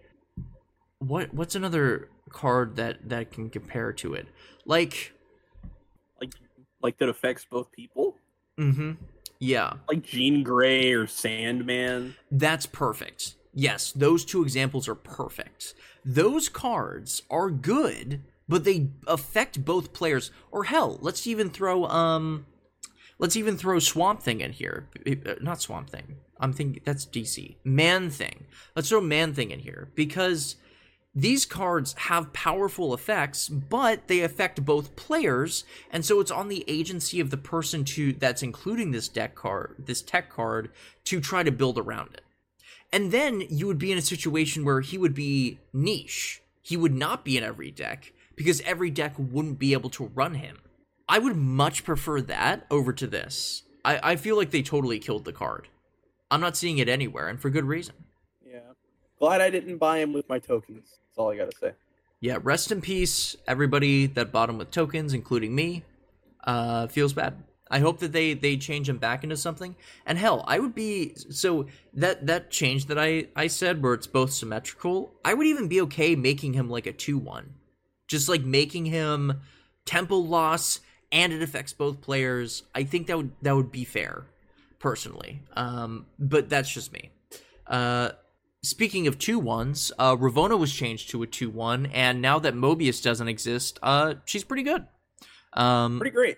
what what's another card that that can compare to it? Like Like like that affects both people. Mm mhm. Yeah. Like Jean Grey or Sandman. That's perfect. Yes, those two examples are perfect. Those cards are good, but they affect both players. Or hell, let's even throw um let's even throw Swamp Thing in here. Uh, Not Swamp Thing. I'm thinking that's DC. Man Thing. Let's throw Man Thing in here because these cards have powerful effects, but they affect both players, and so it's on the agency of the person to that's including this deck card, this tech card, to try to build around it. And then you would be in a situation where he would be niche. He would not be in every deck because every deck wouldn't be able to run him. I would much prefer that over to this. I, I feel like they totally killed the card. I'm not seeing it anywhere, and for good reason. Yeah. Glad I didn't buy him with my tokens. That's all I gotta say. Yeah, rest in peace, everybody that bought him with tokens, including me. Uh, feels bad. I hope that they they change him back into something. And hell, I would be so that that change that I I said where it's both symmetrical. I would even be okay making him like a two one, just like making him temple loss and it affects both players. I think that would that would be fair, personally. Um, but that's just me. Uh, Speaking of two ones, uh, Ravonna was changed to a two one, and now that Mobius doesn't exist, uh, she's pretty good. Um, Pretty great.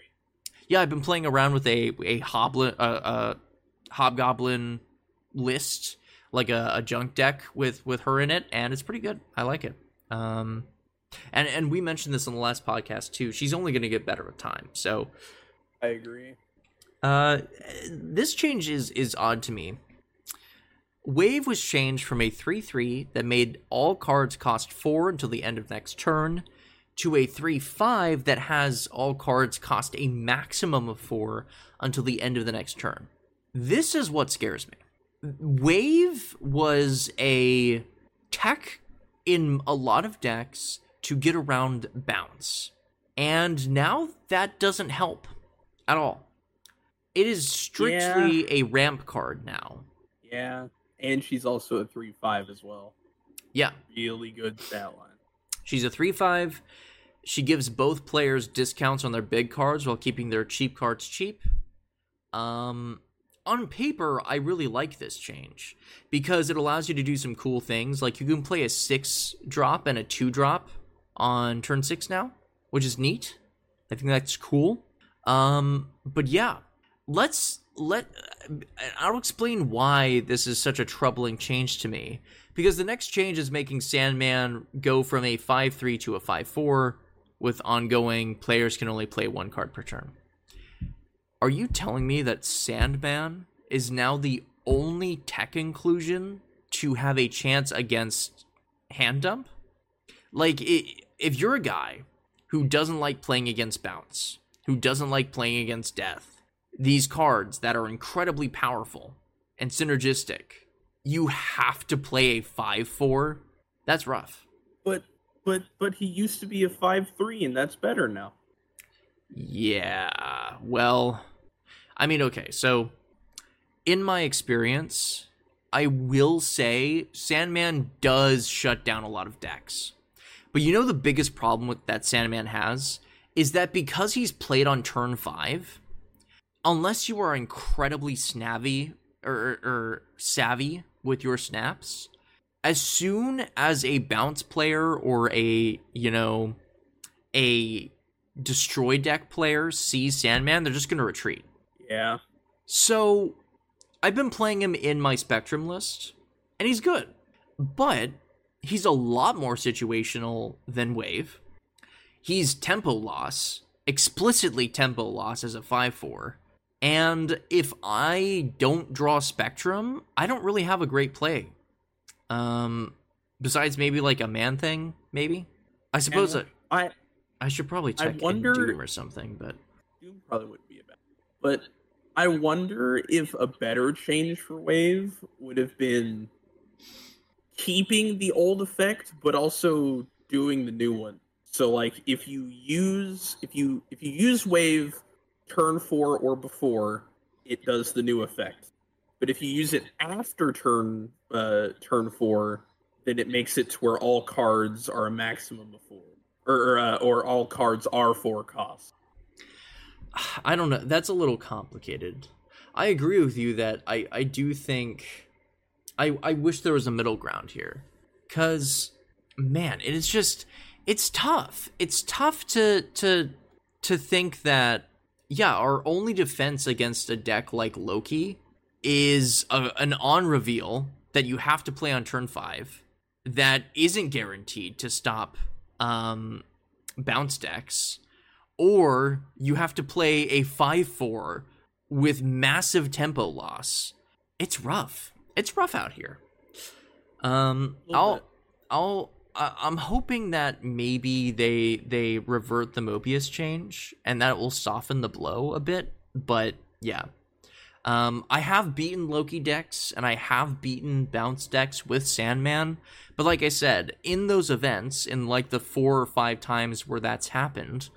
yeah, I've been playing around with a a hoblin, uh, uh, hobgoblin list, like a, a junk deck with with her in it, and it's pretty good. I like it. Um, and and we mentioned this on the last podcast too. She's only going to get better with time. So, I agree. uh, this change is is odd to me. Wave was changed from a 3 3 that made all cards cost 4 until the end of next turn to a 3 5 that has all cards cost a maximum of 4 until the end of the next turn. This is what scares me. Wave was a tech in a lot of decks to get around bounce. And now that doesn't help at all. It is strictly a ramp card now. Yeah, and she's also a three five as well. Yeah, Really good stat line. she's a 3 5. She gives both players discounts on their big cards while keeping their cheap cards cheap. Um, on paper, I really like this change because it allows you to do some cool things. Like you can play a six drop and a two drop on turn six now, which is neat. I think that's cool. Um, but yeah, let's let I'll explain why this is such a troubling change to me. Because the next change is making Sandman go from a 5 3 to a 5 4 with ongoing players can only play one card per turn. Are you telling me that Sandman is now the only tech inclusion to have a chance against hand dump? Like, i if you're a guy who doesn't like playing against bounce, who doesn't like playing against death, these cards that are incredibly powerful and synergistic, you have to play a 5 4. That's rough. But but but he used to be a five three, and that's better now. Yeah. Well, I mean, okay. So, in my experience, I will say Sandman does shut down a lot of decks. But you know the biggest problem with that Sandman has is that because he's played on turn 5, unless you are incredibly snavy or, or savvy with your snaps, as soon as a bounce player or a, you know, a destroy deck player sees Sandman, they're just going to retreat. Yeah. So I've been playing him in my Spectrum list, and he's good. But he's a lot more situational than Wave. He's tempo loss, explicitly tempo loss as a 5 4. And if I don't draw Spectrum, I don't really have a great play. Um, besides maybe like a man thing, maybe. I suppose And I, I I should probably I check in wonder- Doom or something, but Doom probably wouldn't be a bad. But I wonder if a better change for Wave would have been keeping the old effect, but also doing the new one. So like if you use if you if you use Wave turn four or before, it does the new effect. But if you use it after turn uh turn four, then it makes it to where all cards are a maximum of four. Or or, uh, or all cards are four cost. I don't know. That's a little complicated. I agree with you that I, I do think I I wish there was a middle ground here. Cause man, it is just it's tough. It's tough to to to think that yeah, our only defense against a deck like Loki is a, an on reveal that you have to play on turn 5 that isn't guaranteed to stop um bounce decks or you have to play a 5-4 with massive tempo loss. It's rough. It's rough out here. Um I'll bit. I'll I- I'm hoping that maybe they they revert the Mobius change and that it will soften the blow a bit, but yeah. Um, I have beaten Loki decks and I have beaten bounce decks with Sandman, but like I said, in those events, in like the four or five times where that's happened,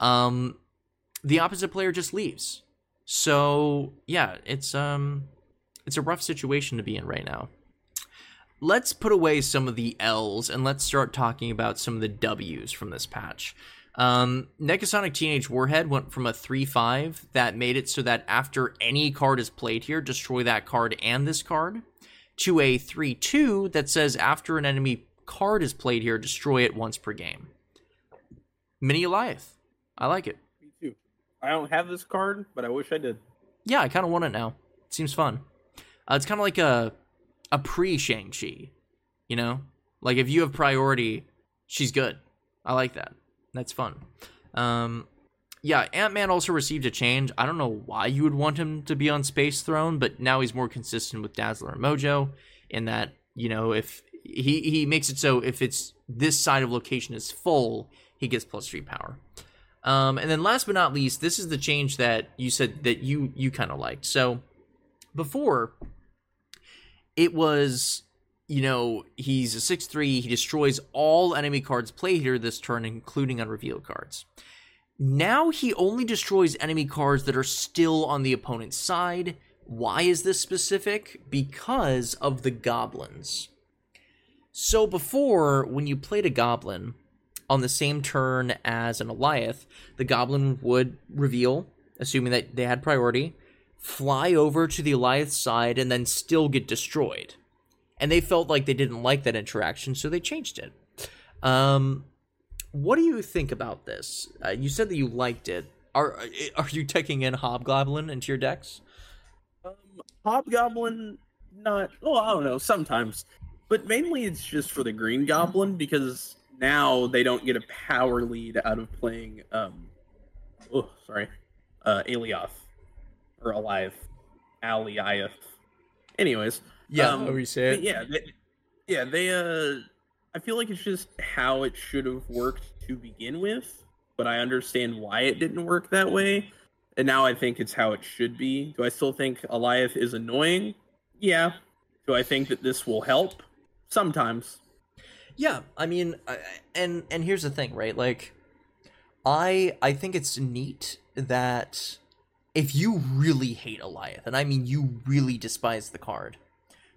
um, the opposite player just leaves. So yeah, it's um, it's a rough situation to be in right now. Let's put away some of the L's and let's start talking about some of the W's from this patch. Um, Negasonic Teenage Warhead went from a 3 5 that made it so that after any card is played here, destroy that card and this card, to a 3 2 that says after an enemy card is played here, destroy it once per game. Mini Alioth. I like it. Me too. I don't have this card, but I wish I did. Yeah, I kind of want it now. It seems fun. Uh, it's kind of like a a pre Shang Chi, you know. Like if you have priority, she's good. I like that. That's fun. Um, yeah, Ant Man also received a change. I don't know why you would want him to be on Space Throne, but now he's more consistent with Dazzler and Mojo in that you know if he he makes it so if it's this side of location is full, he gets plus three power. Um, and then last but not least, this is the change that you said that you you kind of liked. So before it was you know he's a 6-3 he destroys all enemy cards played here this turn including unrevealed cards. Now he only destroys enemy cards that are still on the opponent's side. Why is this specific? Because of the goblins. So before when you played a goblin on the same turn as an Alioth, the goblin would reveal, assuming that they had priority, fly over to the Alioth side and then still get destroyed. And they felt like they didn't like that interaction, so they changed it. Um, what do you think about this? Uh, you said that you liked it. Are are you taking in Hobgoblin into your decks? Um, Hobgoblin, not. Well, I don't know. Sometimes, but mainly it's just for the Green Goblin because now they don't get a power lead out of playing. Um, oh, sorry, uh, Alioth or Alive, Alioth. Anyways, Yeah, um, however you say it. yeah, they, yeah. They. Uh, I feel like it's just how it should have worked to begin with, but I understand why it didn't work that way. And now I think it's how it should be. Do I still think Alioth is annoying? Yeah. Do I think that this will help? Sometimes. Yeah, I mean, I- and and here's the thing, right? Like, I I think it's neat that if you really hate Alioth, and I mean you really despise the card,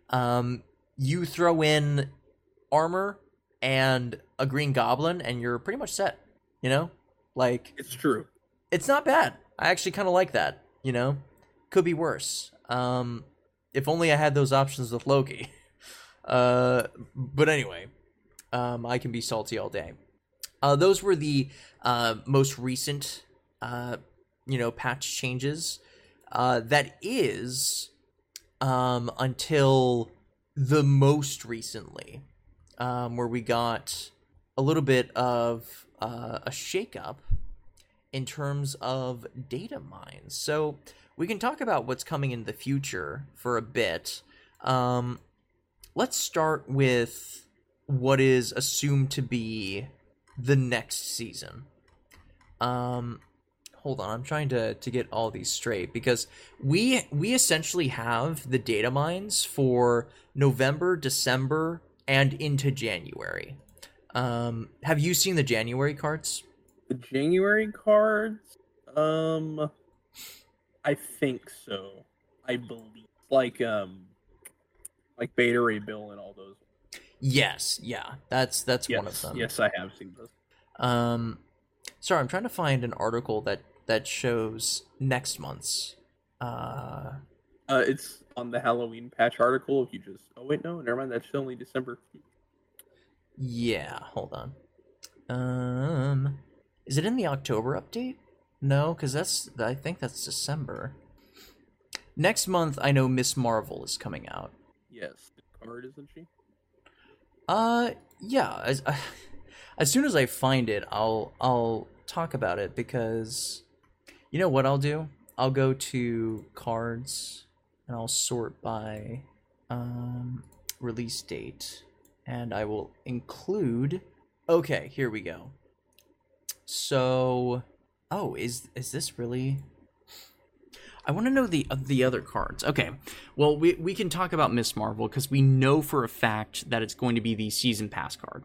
um, you throw in armor and a green goblin, and you're pretty much set. You know, like It's true. it's not bad. I actually kind of like that. You know, could be worse. Um, if only I had those options with Loki. (laughs) Uh, but anyway, um, I can be salty all day. Uh, those were the uh, most recent, uh, you know, patch changes. Uh, that is um, until the most recently, um, where we got a little bit of uh, a shakeup in terms of data mines. So we can talk about what's coming in the future for a bit. Um, let's start with what is assumed to be the next season. Um, hold on, I'm trying to to get all these straight because we we essentially have the data mines for November, December, and into January. Um, have you seen the January cards? The January cards, um, I think so. I believe, like, um, like Beta Ray Bill and all those. Yes, yeah, that's that's Yes, one of them. yes, I have seen those. Um, sorry, I'm trying to find an article that that shows next month's. Uh, Uh, it's on the Halloween patch article. If you just, oh wait, no, never mind. That's only December. yeah, hold on. Um, is it in the October update? No, because that's I think that's December. Next month, I know Miss Marvel is coming out. Yes, the card isn't she? Uh, yeah. As (laughs) as soon as I find it, I'll I'll talk about it because you know what I'll do. I'll go to cards and I'll sort by um release date, and I will include. Okay, here we go. So, oh, is is this really? I want to know the the other cards. Okay, well we we can talk about Miss Marvel because we know for a fact that it's going to be the season pass card.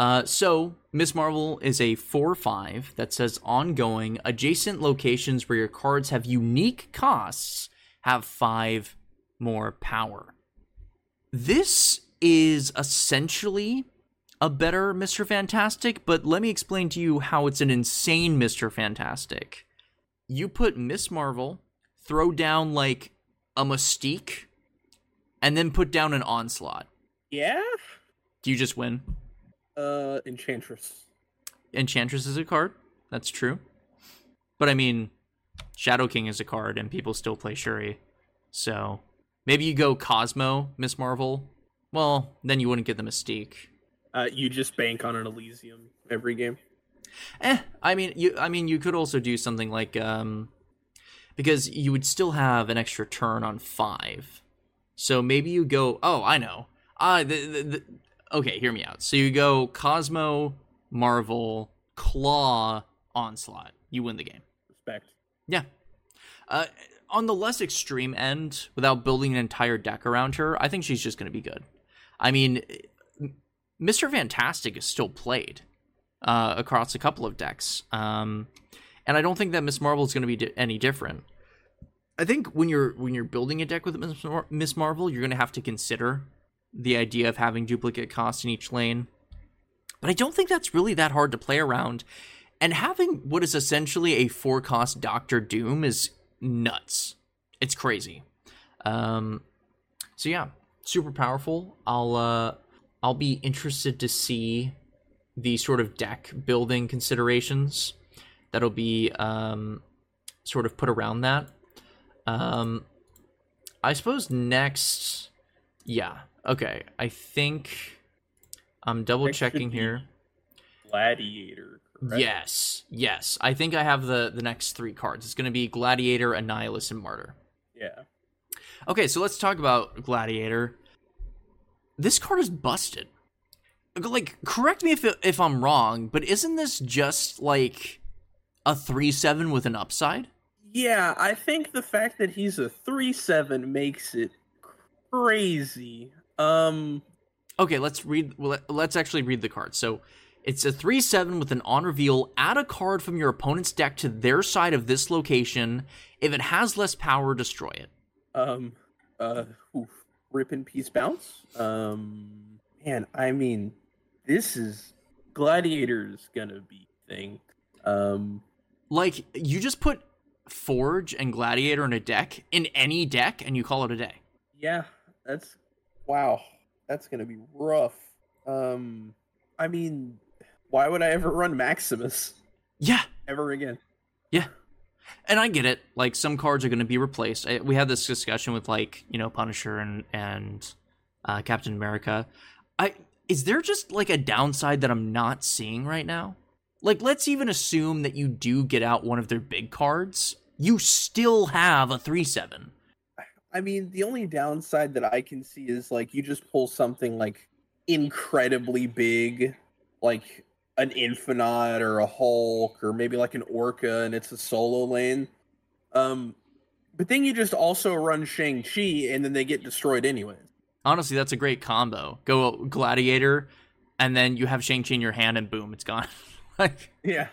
Uh, so Miss Marvel is a four five that says ongoing adjacent locations where your cards have unique costs have five more power. This is essentially a better Mr. Fantastic, but let me explain to you how it's an insane Mr. Fantastic. You put Miss Marvel, throw down like a Mystique, and then put down an Onslaught. Yeah. Do you just win? Uh, Enchantress. Enchantress is a card. That's true. But I mean, Shadow King is a card, and people still play Shuri. So maybe you go Cosmo, Miss Marvel. Well, then you wouldn't get the Mystique. Uh, you just bank on an Elysium every game. Eh, I mean, you. I mean, you could also do something like um, because you would still have an extra turn on five. So maybe you go. Oh, I know. Ah, the, the, the, okay. Hear me out. So you go Cosmo, Marvel, Klaw onslaught, you win the game. Respect. Yeah. Uh, on the less extreme end, without building an entire deck around her, I think she's just going to be good. I mean, Mr. Fantastic is still played uh, across a couple of decks, um, and I don't think that Miss Marvel is going to be di- any different. I think when you're when you're building a deck with Miss, Mar- Miss Marvel, you're going to have to consider the idea of having duplicate cost in each lane. But I don't think that's really that hard to play around. And having what is essentially a four cost Doctor Doom is nuts. It's crazy. Um, so yeah, super powerful. I'll uh, I'll be interested to see the sort of deck building considerations that'll be um, sort of put around that. Um, I suppose next, yeah, okay. I think I'm double Next checking here. Gladiator. correct? Yes, yes. I think I have the the next three cards. It's going to be Gladiator, Annihilus, and Martyr. Yeah. Okay, so let's talk about Gladiator. This card is busted. Like, correct me if if I'm wrong, but isn't this just like a three seven with an upside? Yeah, I think the fact that he's a three seven makes it crazy. Um, Okay, let's read. Let's actually read the card. So, it's a three seven with an on reveal. Add a card from your opponent's deck to their side of this location. If it has less power, destroy it. um, uh, oof, rip in peace bounce. Um, man, I mean, this is Gladiator's gonna be thing. Um, Like you just put Forge and Gladiator in a deck in any deck, and you call it a day. yeah, that's wow, that's gonna be rough. Um, I mean, why would I ever run Maximus Yeah, ever again? yeah. And I get it. Like some cards are to be replaced. I, we had this discussion with like you know Punisher and and uh, Captain America. I is there just like a downside that I'm not seeing right now? Like let's even assume that you do get out one of their big cards. You still have a three seven. I mean, the only downside that I can see is like you just pull something like incredibly big, like an Infinite or a Hulk or maybe like an Orca and it's a solo lane. Um but then you just also run Shang-Chi and then they get destroyed anyways. Honestly, that's a great combo. Go Gladiator, and then you have Shang Chi in your hand, and boom, it's gone. (laughs) like, Yeah.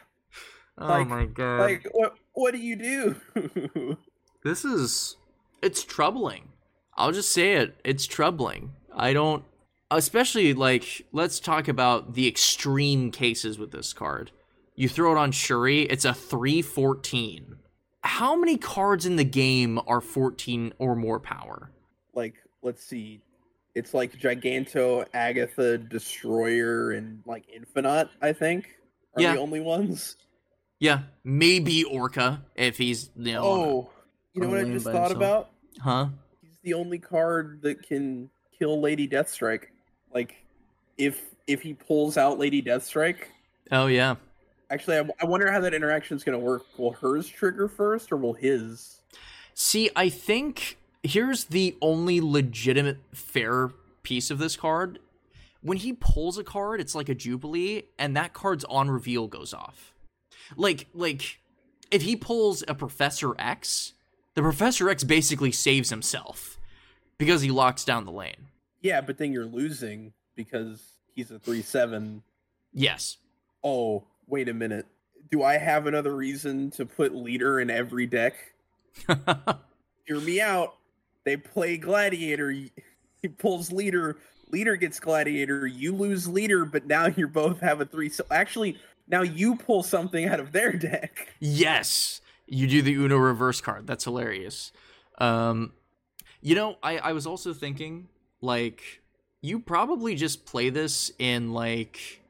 oh Like- my god. Like what what do you do? (laughs) this is it's troubling i'll just say it it's troubling i don't especially like let's talk about the extreme cases with this card you throw it on shuri it's a 314 how many cards in the game are 14 or more power like let's see. It's like Giganto, Agatha, Destroyer, and like Infinite, I think. Are Yeah. the only ones. yeah maybe orca if he's you know Oh, you know what I just thought himself. about? huh He's the only card that can kill Lady Deathstrike. Like, if if he pulls out Lady Deathstrike, oh yeah actually, I, I wonder how that interaction is going to work. Will hers trigger first, or will his? See, I think here's the only legitimate fair piece of this card. When he pulls a card, it's like a Jubilee, and that card's on reveal goes off. Like, like if he pulls a Professor X, the Professor X basically saves himself because he locks down the lane. Yeah, but then you're losing because he's a three seven. Yes. Oh, wait a minute. Do I have another reason to put leader in every deck? (laughs) Hear me out. They play gladiator. He pulls leader. Leader gets gladiator. You lose leader, but now you both have a three. So actually, now you pull something out of their deck. Yes, you do the Uno reverse card. That's hilarious. Um, you know, I I was also thinking like you probably just play this in like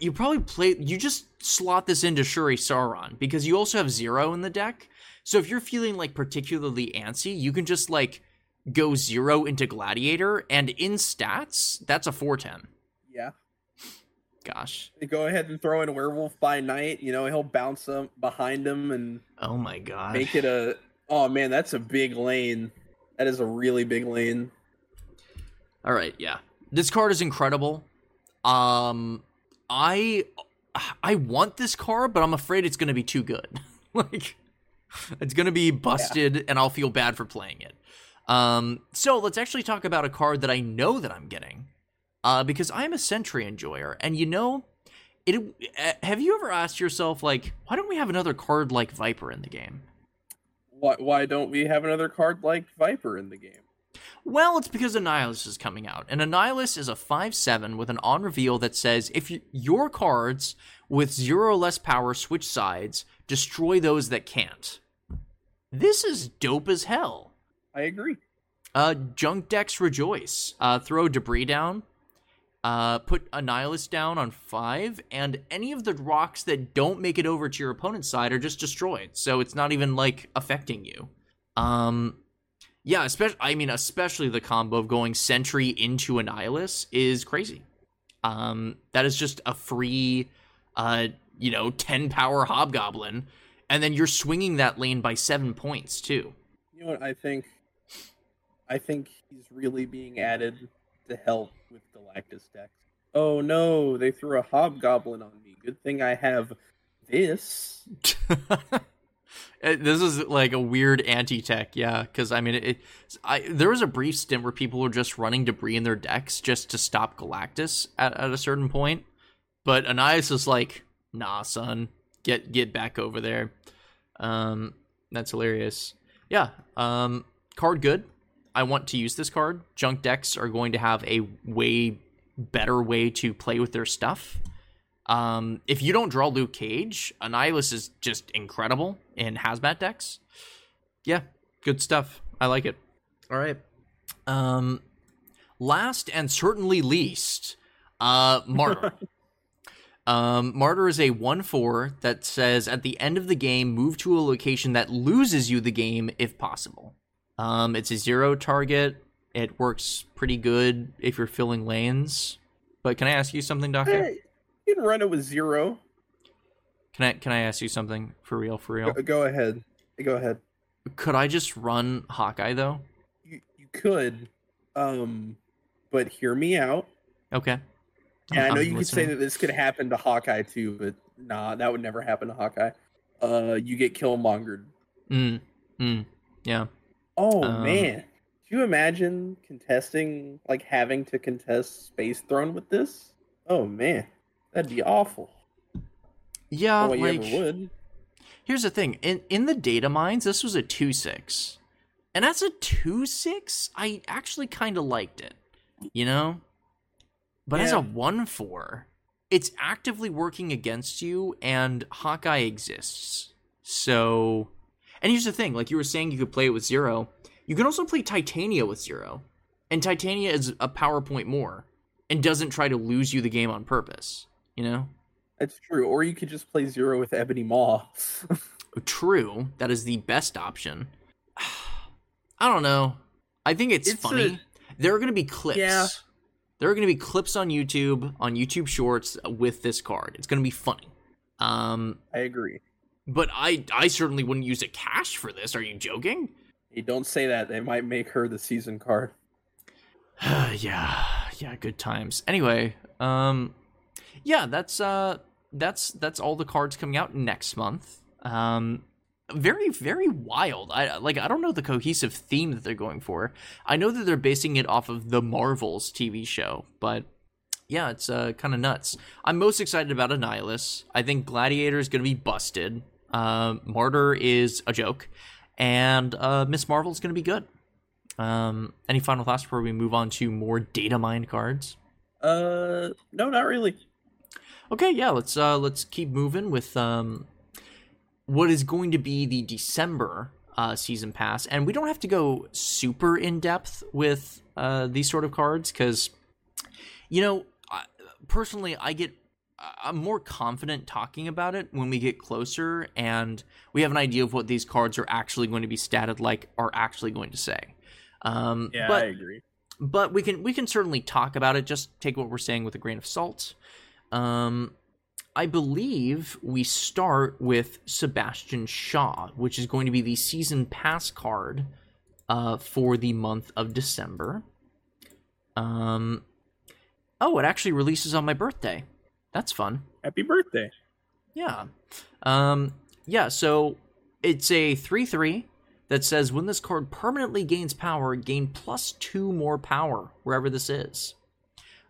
you probably play you just slot this into Shuri Sauron because you also have zero in the deck. So if you're feeling like particularly antsy, you can just like go zero into Gladiator, and in stats, that's a four ten. Yeah. Gosh. Go ahead and throw in werewolf by night. You know he'll bounce them behind him and Oh my god. make it a. Oh man, that's a big lane. That is a really big lane. All right, yeah. This card is incredible. Um I I want this card, but I'm afraid it's going to be too good. (laughs) like it's going to be busted, yeah. and I'll feel bad for playing it. Um, so let's actually talk about a card that I know that I'm getting, uh, because I'm a Sentry enjoyer, and you know, it. Uh, have you ever asked yourself like, why don't we have another card like Viper in the game? Why Why don't we have another card like Viper in the game? Well, it's because Annihilus is coming out, and Annihilus is a 5 7 with an on reveal that says if you, your cards with zero or less power switch sides, destroy those that can't. This is dope as hell. I agree. Uh, junk decks rejoice. Uh, throw debris down. Uh, put Annihilus down on five, and any of the rocks that don't make it over to your opponent's side are just destroyed. So it's not even like affecting you. Um, yeah, especially I mean, especially the combo of going Sentry into Annihilus is crazy. Um, that is just a free, uh, you know, ten power Hobgoblin, and then you're swinging that lane by seven points too. You know what I think? I think he's really being added to help with Galactus decks. Oh no, they threw a Hobgoblin on me. Good thing I have this. (laughs) This is like a weird anti-tech, yeah. Because I mean, it, I there was a brief stint where people were just running debris in their decks just to stop Galactus at, at a certain point, but Anais is like, nah, son, get get back over there. Um, that's hilarious. Yeah. Um, card good. I want to use this card. Junk decks are going to have a way better way to play with their stuff. Um, if you don't draw Luke Cage, Annihilus is just incredible in hazmat decks. Yeah, good stuff. I like it. All right. Um, last and certainly least, uh, Martyr. (laughs) um, Martyr is a 1 4 that says at the end of the game, move to a location that loses you the game if possible. Um, it's a zero target. It works pretty good if you're filling lanes. But can I ask you something, Doctor? Hey, you can run it with zero. Can I can I ask you something for real? For real? Go, go ahead. Go ahead. Could I just run Hawkeye though? You you could, um, but hear me out. Okay. Yeah, I'm, i know I'm you could say that this could happen to Hawkeye too, but nah, that would never happen to Hawkeye. Uh, you get killmongered. Mm. Mm. Yeah. Oh um, man, do you imagine contesting like having to contest Space Throne with this? Oh man. That'd be awful. Yeah, like would. here's the thing. In in the data mines, this was a two six, and as a two six, I actually kind of liked it. You know, but yeah. as a one four, it's actively working against you, and Hawkeye exists. So, and here's the thing: like you were saying, you could play it with zero. You can also play Titania with zero, and Titania is a PowerPoint more, and doesn't try to lose you the game on purpose you know? That's true. Or you could just play zero with Ebony Maw. (laughs) true. That is the best option. (sighs) I don't know. I think it's, it's funny. A... There are going to be clips. Yeah. There are going to be clips on YouTube, on YouTube Shorts with this card. It's going to be funny. Um, I agree. But I, I certainly wouldn't use a cache for this. Are you joking? Hey, don't say that. They might make her the season card. (sighs) yeah, yeah, good times. Anyway, um, yeah, that's uh that's that's all the cards coming out next month. Um very very wild. I like I don't know the cohesive theme that they're going for. I know that they're basing it off of the Marvels TV show, but yeah, it's uh kind of nuts. I'm most excited about Annihilus. I think Gladiator is going to be busted. Uh, Martyr is a joke, and uh, Miss Marvel is going to be good. Um, any final thoughts before we move on to more data mined cards? Uh, no, not really. Okay, yeah, let's uh let's keep moving with um what is going to be the December uh, season pass, and we don't have to go super in depth with uh, these sort of cards because, you know, personally, I get I'm more confident talking about it when we get closer and we have an idea of what these cards are actually going to be statted like, are actually going to say. Um, yeah, but, I agree. But we can we can certainly talk about it. Just take what we're saying with a grain of salt. Um, I believe we start with Sebastian Shaw, which is going to be the season pass card uh, for the month of December. Um, oh, it actually releases on my birthday. That's fun. Happy birthday. Yeah. Um, yeah, so it's a 3 3 that says when this card permanently gains power, gain plus two more power wherever this is.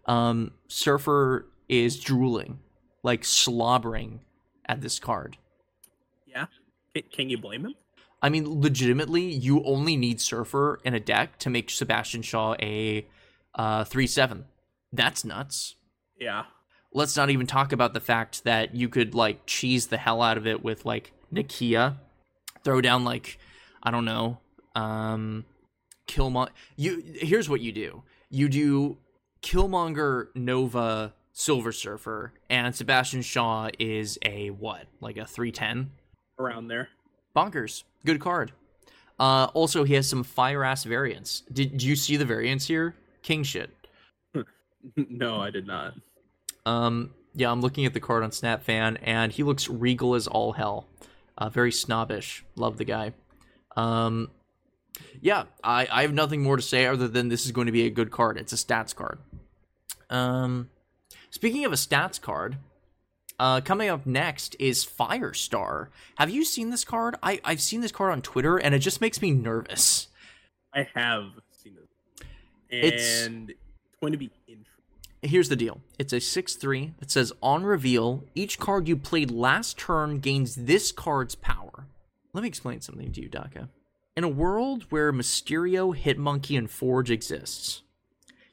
Um, Surfer is drooling, like slobbering at this card. Yeah. Can, you blame him? I mean, legitimately, you only need Surfer in a deck to make Sebastian Shaw a uh, 3 7. That's nuts. Yeah. Let's not even talk about the fact that you could, like, cheese the hell out of it with, like, Nakia. Throw down, like, I don't know, um, Killmonger. You, here's what you do you do Killmonger, Nova, Silver Surfer, and Sebastian Shaw is a what? Like a 310? Around there. Bonkers. Good card. Uh, also, he has some fire ass variants. Did, did you see the variants here? King shit. (laughs) no, I did not. Um, yeah, I'm looking at the card on SnapFan, and he looks regal as all hell. Uh, very snobbish. Love the guy. Um, yeah, I, I have nothing more to say other than this is going to be a good card. It's a stats card. Um, speaking of a stats card, uh, coming up next is Firestar. Have you seen this card? I, I've seen this card on Twitter, and it just makes me nervous. I have seen it. It's- And it's going to be interesting. Here's the deal. It's a 6-3 that says on reveal, each card you played last turn gains this card's power. Let me explain something to you, Daka. In a world where Mysterio, Hitmonkey, and Forge exists,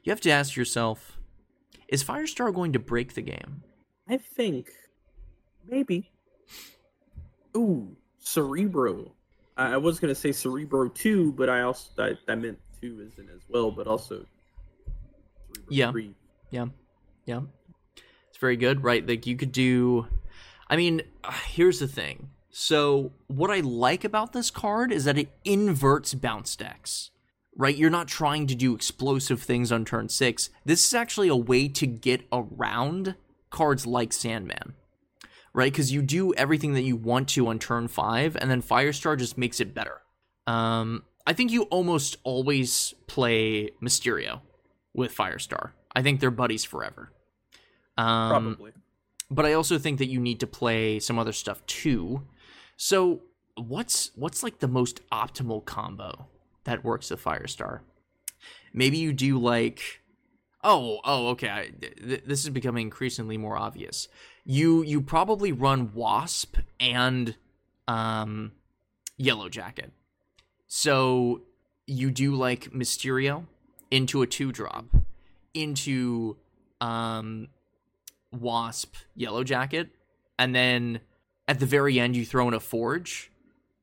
you have to ask yourself, is Firestar going to break the game? I think maybe. Ooh, Cerebro. I, I was gonna say Cerebro two, but I also I, I meant two as in as well, but also Cerebro Yeah. three. Yeah. Yeah. It's very good, right? Like you could do I mean, uh, here's the thing. So, what I like about this card is that it inverts bounce decks. Right? You're not trying to do explosive things on turn 6. This is actually a way to get around cards like Sandman. Right? Cuz you do everything that you want to on turn 5 and then Firestar just makes it better. Um I think you almost always play Mysterio with Firestar. I think they're buddies forever. Um, Probably. but I also think that you need to play some other stuff too. So, what's what's like the most optimal combo that works with Firestar? Maybe you do like Oh, oh, okay. I, th- this is becoming increasingly more obvious. You you probably run Wasp and um Yellow Jacket. So you do like Mysterio into a two drop into um Wasp Yellow Jacket and then at the very end you throw in a Forge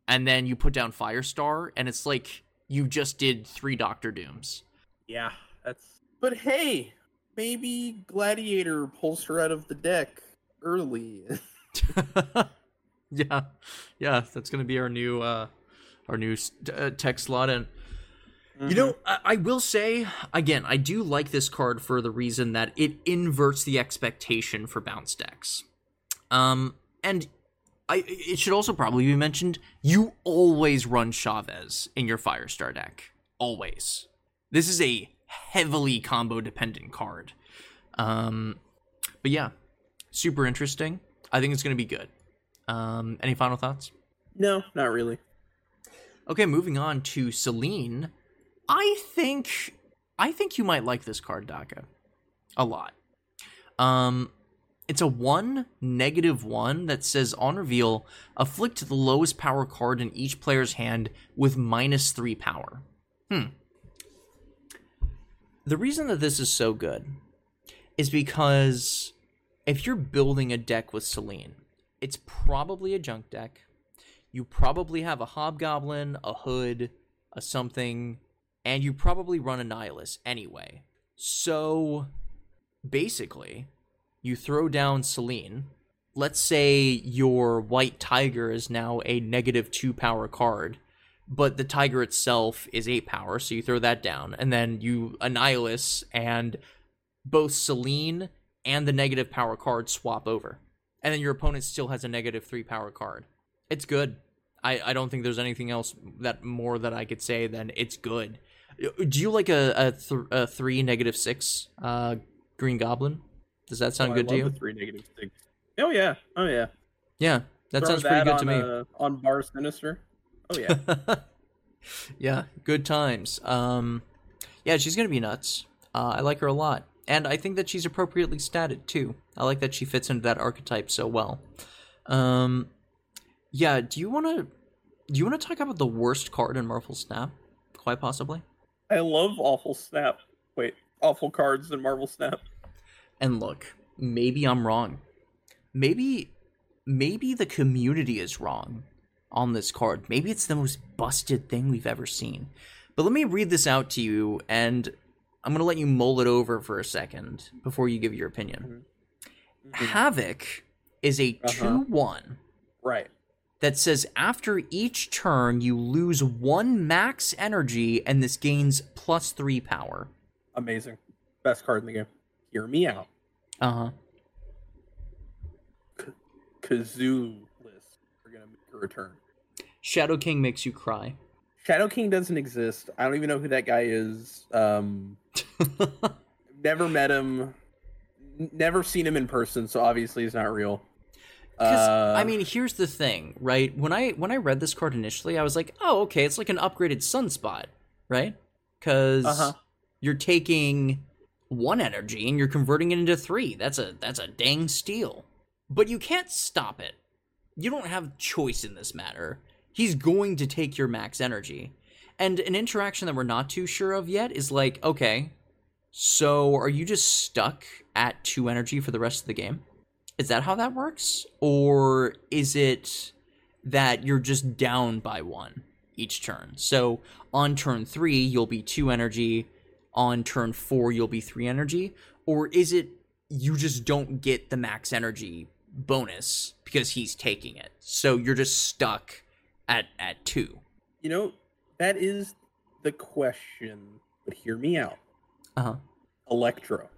and then you put down Firestar and it's like you just did three Doctor Dooms. Yeah, that's. But hey, maybe Gladiator pulls her out of the deck early. (laughs) yeah, yeah, that's gonna be our new uh our new uh, tech slot and You know, I, I will say again, I do like this card for the reason that it inverts the expectation for bounce decks. Um, and I it should also probably be mentioned you always run Chavez in your Firestar deck, always. This is a heavily combo dependent card. Um, but yeah, super interesting. I think it's going to be good. Um, any final thoughts? no, not really. Okay, moving on to Selene. I think I think you might like this card, Daka. A lot. Um it's a one negative one that says on reveal, afflict the lowest power card in each player's hand with minus three power. Hmm. The reason that this is so good is because if you're building a deck with Selene, it's probably a junk deck. You probably have a hobgoblin, a hood, a something, and you probably run Annihilus anyway. So basically, you throw down Selene. Let's say your white tiger is now a negative two power card, but the tiger itself is eight power, so you throw that down, and then you annihilus, and both Selene and the negative power card swap over. And then your opponent still has a negative three power card. It's good. I, I don't think there's anything else that more that I could say than it's good. Do you like a a, th- a three negative six uh, Green Goblin? Does that sound Oh, good to you? three negative six. Oh yeah. Oh yeah. Yeah, that Throw sounds pretty good to me. Uh, on Bar Sinister. Oh yeah. (laughs) yeah, good times. Um, yeah, she's gonna be nuts. Uh, I like her a lot, and I think that she's appropriately statted too. I like that she fits into that archetype so well. Um, yeah. Do you want to? Do you want to talk about the worst card in Marvel Snap? Quite possibly. I love awful snap. Wait, awful cards in Marvel Snap. And look, maybe I'm wrong. Maybe, maybe the community is wrong on this card. Maybe it's the most busted thing we've ever seen. But let me read this out to you, and I'm gonna let you mull it over for a second before you give your opinion. Havoc is a Uh-huh. two-one Right. That says after each turn you lose one max energy, and this gains plus three power. Amazing. Best card in the game. Hear me out. Uh huh. Kazoo list are gonna make a return. Shadow King makes you cry. Shadow King doesn't exist. I don't even know who that guy is. Um, (laughs) never met him. Never seen him in person, so obviously he's not real. 'Cause, Uh, I mean, here's the thing, right? When I when I read this card initially, I was like, "Oh, okay, it's like an upgraded sunspot, right?" Because Uh-huh. you're taking one energy and you're converting it into three. That's a that's a dang steal. But you can't stop it. You don't have choice in this matter. He's going to take your max energy. And an interaction that we're not too sure of yet is like, okay, so are you just stuck at two energy for the rest of the game? Is that how that works? Or is it that you're just down by one each turn? So on turn three, you'll be two energy. On turn four, you'll be three energy. Or is it you just don't get the max energy bonus because he's taking it? So you're just stuck at, at two. you know, that is the question. But hear me out. Uh huh. Electro.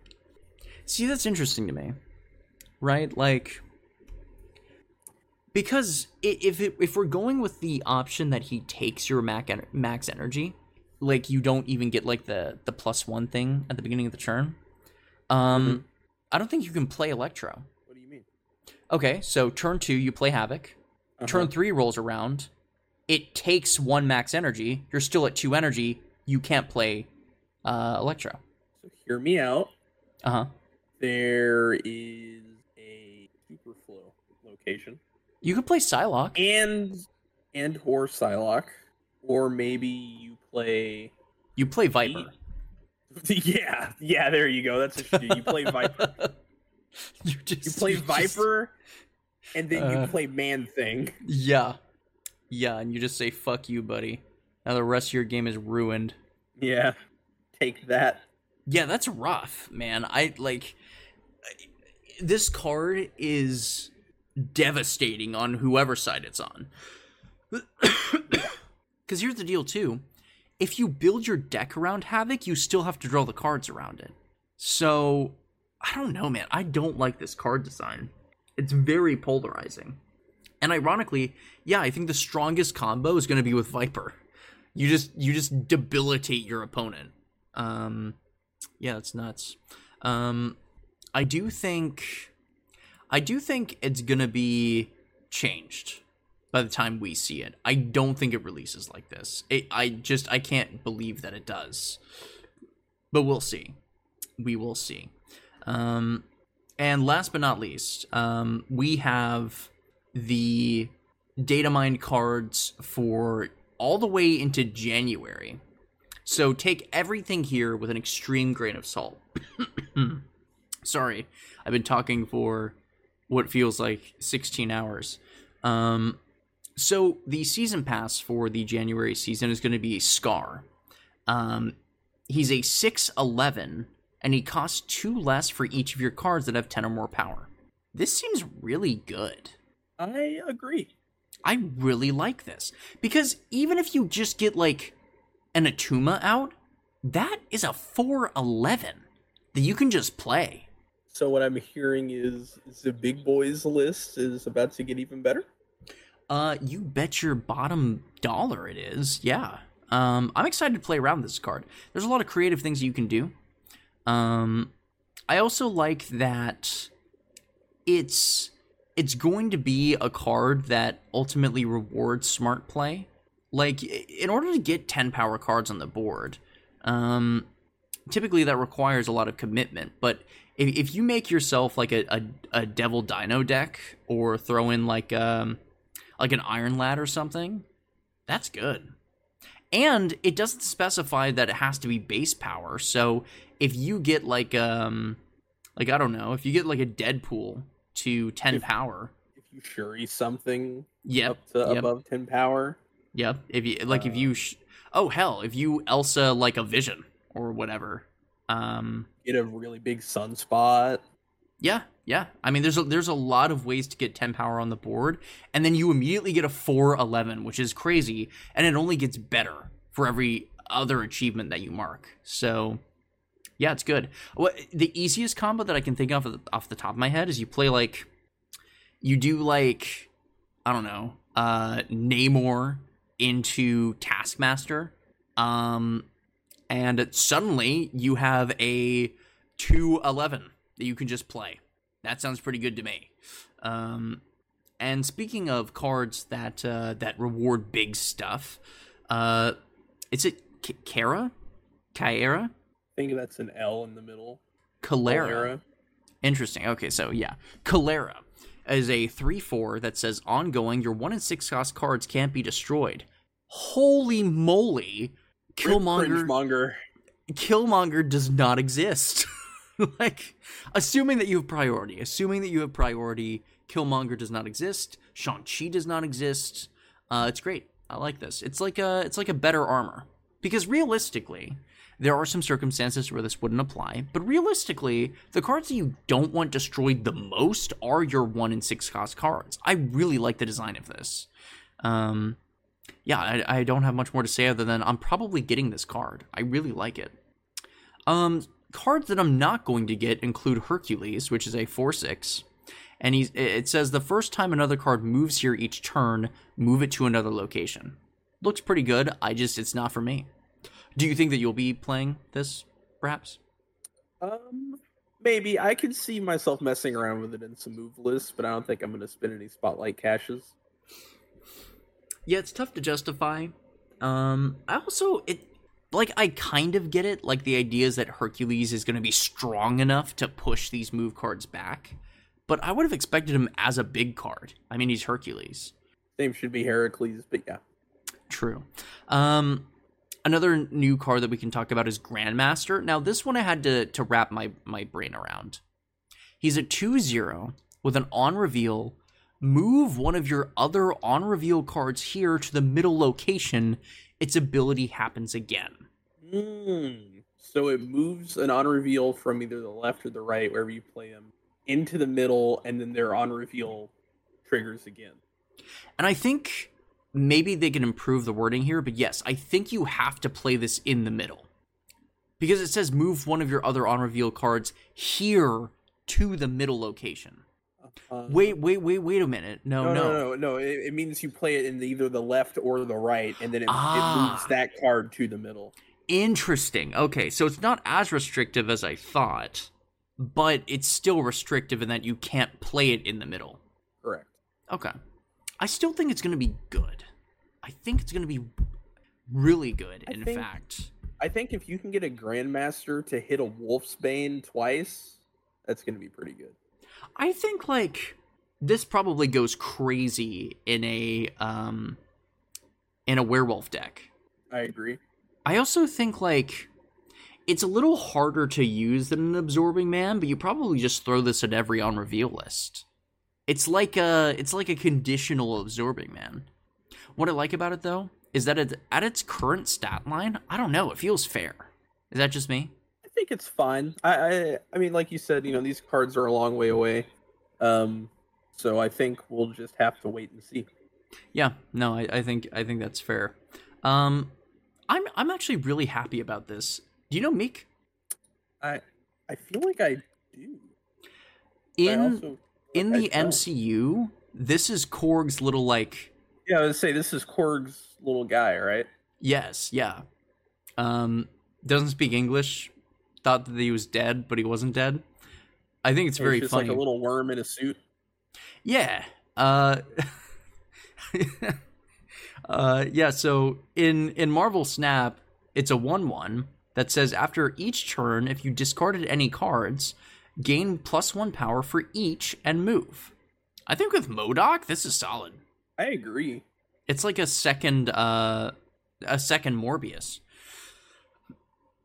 See, that's interesting to me, right? Like, because if it, if we're going with the option that he takes your max max energy, like you don't even get like the the plus one thing at the beginning of the turn, um, I don't think you can play Electro. What do you mean? Okay, so turn two you play Havoc. Uh-huh. Turn three rolls around, it takes one max energy. You're still at two energy. You can't play uh, Electro. So hear me out. Uh huh. There is a Superflow You could play Psylocke. and and or Psylocke, or maybe you play. You play Viper. (laughs) yeah, yeah. There you go. That's a you do. You play Viper. (laughs) you just You play just- Viper, and then Uh. you play Man Thing. yeah, yeah, and you just say "fuck you, buddy." Now the rest of your game is ruined. Yeah, take that. Yeah, that's rough, man. I like this card is devastating on whoever side it's on. (coughs) Because here's the deal, too. If you build your deck around Havoc, you still have to draw the cards around it. So, I don't know, man. I don't like this card design. It's very polarizing. And ironically, yeah, I think the strongest combo is going to be with Viper. You just you just debilitate your opponent. Um, yeah, it's nuts. Um, I do think, I do think it's gonna be changed by the time we see it. I don't think it releases like this. It, I just I can't believe that it does. But we'll see. We will see. Um, and last but not least, um, we have the data mine cards for all the way into January. So take everything here with an extreme grain of salt. (coughs) Sorry, I've been talking for what feels like 16 hours. Um, so the season pass for the January season is going to be a Skaar. Um, he's a 6'11, and he costs two less for each of your cards that have 10 or more power. This seems really good. I agree. I really like this because even if you just get like an Atuma out, that is a 411 that you can just play. So what I'm hearing is, is the big boys list is about to get even better. Uh, you bet your bottom dollar it is. Yeah. Um, I'm excited to play around with this card. There's a lot of creative things you can do. Um, I also like that it's it's going to be a card that ultimately rewards smart play. Like in order to get 10 power cards on the board, um typically that requires a lot of commitment, but if, if you make yourself like a, a, a devil dino deck or throw in like um like an iron lad or something, that's good. And it doesn't specify that it has to be base power. So if you get like um like I don't know, if you get like a Deadpool to 10 If- power, If you shuri something yep, up to yep, above ten power, yep. If you like if Uh, you sh- oh hell, if you Elsa like a vision or whatever. Um get a really big sunspot. Yeah, yeah. I mean, there's a, there's a lot of ways to get 10 power on the board, and then you immediately get a 411, which is crazy, and it only gets better for every other achievement that you mark. So, yeah, it's good. What the easiest combo that I can think of off the top of my head is you play like you do like I don't know, uh Namor into Taskmaster. Um and suddenly you have a 211 that you can just play. That sounds pretty good to me. Um, and speaking of cards that uh, that reward big stuff, uh, is it K- Kara? Kyara? I think that's an L in the middle. Calera. Valera. Interesting. Okay, so yeah, Calera is a three-four that says ongoing. Your one and six cost cards can't be destroyed. Holy moly! Killmonger. Monger. Killmonger does not exist. (laughs) like, assuming that you have priority, assuming that you have priority, Killmonger does not exist. Shang Chi does not exist. Uh, it's great. I like this. It's like a it's like a better armor because realistically, there are some circumstances where this wouldn't apply. But realistically, the cards that you don't want destroyed the most are your one and six cost cards. I really like the design of this. Um, yeah, I, I don't have much more to say other than I'm probably getting this card. I really like it. Um, cards that I'm not going to get include Hercules, which is a four six, and he's it says the first time another card moves here each turn, move it to another location. Looks pretty good. I just it's not for me. Do you think that you'll be playing this, perhaps? Um, maybe I could see myself messing around with it in some move lists, but I don't think I'm going to spend any spotlight caches. Yeah, it's tough to justify. Um, I also it like I kind of get it. Like the idea is that Hercules is going to be strong enough to push these move cards back, but I would have expected him as a big card. I mean, he's Hercules. Name should be Heracles, but yeah. True. Um, another new card that we can talk about is Grandmaster. Now, this one I had to to wrap my my brain around. He's a 2-0 with an on reveal. Move one of your other on reveal cards here to the middle location. Its ability happens again. Mm. So it moves an on reveal from either the left or the right, wherever you play them, into the middle, and then their on reveal triggers again. And I think maybe they can improve the wording here, but yes, I think you have to play this in the middle. Because it says move one of your other on reveal cards here to the middle location. Uh, Wait, wait, wait, wait a minute. No, no, no. no, no, no. It, it means you play it in the, either the left or the right, and then it, Ah. it moves that card to the middle. Interesting. Okay, so it's not as restrictive as I thought, but it's still restrictive in that you can't play it in the middle. Correct. Okay. I still think it's going to be good. I think it's going to be really good, I in think- fact. I think if you can get a Grandmaster to hit a Wolfsbane twice, that's going to be pretty good. I think like this probably goes crazy in a um in a werewolf deck. I agree. I also think like it's a little harder to use than an absorbing man, but you probably just throw this at every on reveal list. It's like a it's like a conditional absorbing man. What I like about it though is that it, at its current stat line, I don't know, it feels fair. Is that just me? I think it's fine. I, I, I mean, like you said, you know, these cards are a long way away. Um, so I think we'll just have to wait and see. Yeah, no, I, I think I think that's fair. Um, I'm I'm actually really happy about this. Do you know Meek? I, I feel like I do. In also, in the. MCU, this is Korg's little like yeah, I would say this is Korg's little guy, right? yes, yeah. Um, doesn't speak English. Thought that he was dead, but he wasn't dead. I think it's It's very just funny. like a little worm in a suit. Yeah. Uh (laughs) Uh yeah, so in in Marvel Snap, it's a 1/1 that says after each turn if you discarded any cards, gain plus 1 power for each and move. I think with MODOK, this is solid. I agree. It's like a second uh a second Morbius.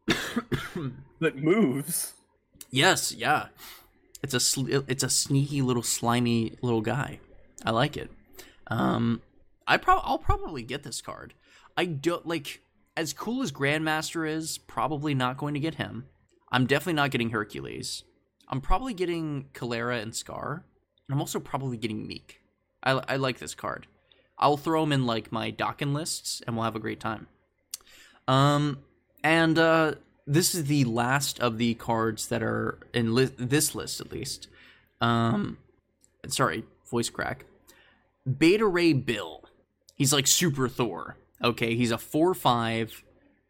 (coughs) (coughs) That moves. Yes, yeah. It's a sl- it's a sneaky little slimy little guy. I like it. Um, I pro- I'll probably get this card. I don't like as cool as Grandmaster is. Probably not going to get him. I'm definitely not getting Hercules. I'm probably getting Calera and Skaar, and I'm also probably getting Meek. I, I like this card. I'll throw him in like my Dokken lists, and we'll have a great time. Um, and uh, this is the last of the cards that are in li- this list, at least. Um, sorry, voice crack. Beta Ray Bill. He's like Super Thor. Okay, he's a four-five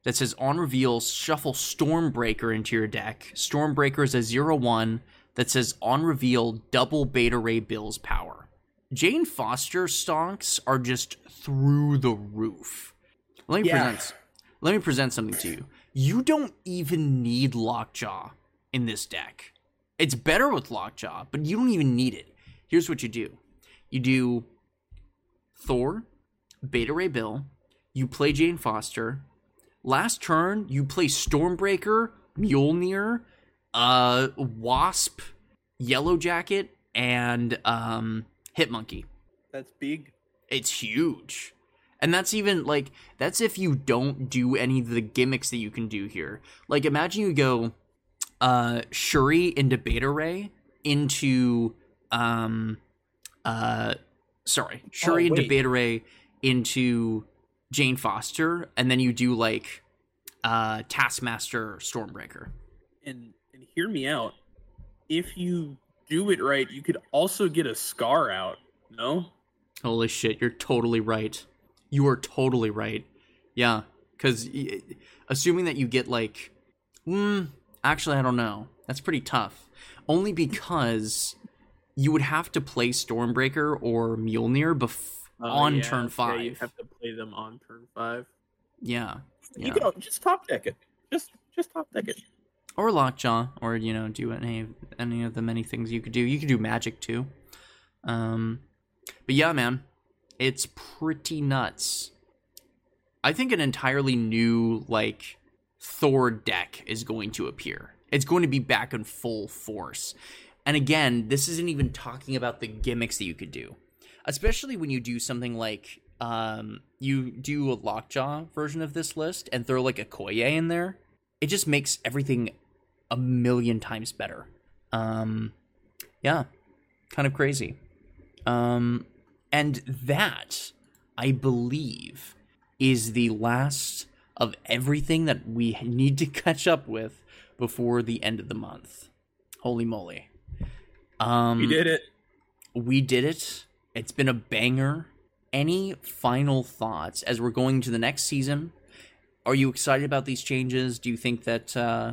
that says on reveal, shuffle Stormbreaker into your deck. Stormbreaker is a zero-one that says on reveal, double Beta Ray Bill's power. Jane Foster stonks are just through the roof. Let me Yeah. present. Let me present something to you. You don't even need Lockjaw in this deck. It's better with Lockjaw, but you don't even need it. Here's what you do: you do Thor, Beta Ray Bill. You play Jane Foster. Last turn, you play Stormbreaker, Mjolnir, uh, Wasp, Yellow Jacket, and um, Hitmonkey. That's big. It's huge. And that's even like that's if you don't do any of the gimmicks that you can do here. Like imagine you go uh Shuri into Beta Ray into um uh sorry, Shuri into wait. Beta Ray into Jane Foster and then you do like uh Taskmaster Stormbreaker. And and hear me out. If you do it right, you could also get a Skaar out. No? Holy shit, you're totally right. You are totally right. Yeah, because assuming that you get like, mm, actually, I don't know. That's pretty tough. Only because you would have to play Stormbreaker or Mjolnir bef- Oh, on yeah, turn yeah, five. you have to play them on turn five. yeah, You yeah. can just top deck it. Just just top deck it. or Lockjaw, or you know, do any any of the many things you could do. You could do Magic too. Um, but yeah, man, it's pretty nuts. I think an entirely new like Thor deck is going to appear. It's going to be back in full force. And again, this isn't even talking about the gimmicks that you could do. Especially when you do something like um you do a lockjaw version of this list and throw like Okoye in there. It just makes everything a million times better. Um yeah, kind of crazy. Um and that I believe is the last of everything that we need to catch up with before the end of the month. Holy moly. Um We did it. we did it. It's been a banger. Any final thoughts as we're going to the next season? Are you excited about these changes? Do you think that uh,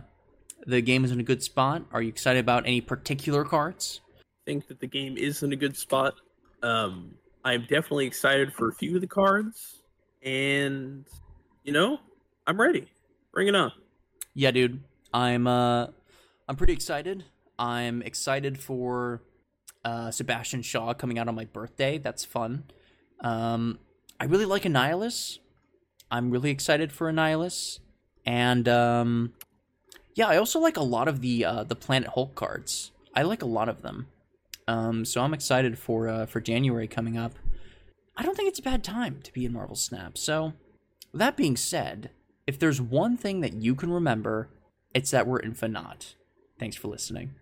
the game is in a good spot? Are you excited about any particular cards? I think that the game is in a good spot. Um, I'm definitely excited for a few of the cards, and you know, I'm ready. Bring it on. Yeah, dude. I'm uh I'm pretty excited. I'm excited for uh Sebastian Shaw coming out on my birthday. That's fun. Um I really like Annihilus. I'm really excited for Annihilus. And um yeah, I also like a lot of the uh the Planet Hulk cards. I like a lot of them. Um so I'm excited for uh for January coming up. I don't think it's a bad time to be in Marvel Snap. So that being said, if there's one thing that you can remember, it's that we're in. Thanks for listening.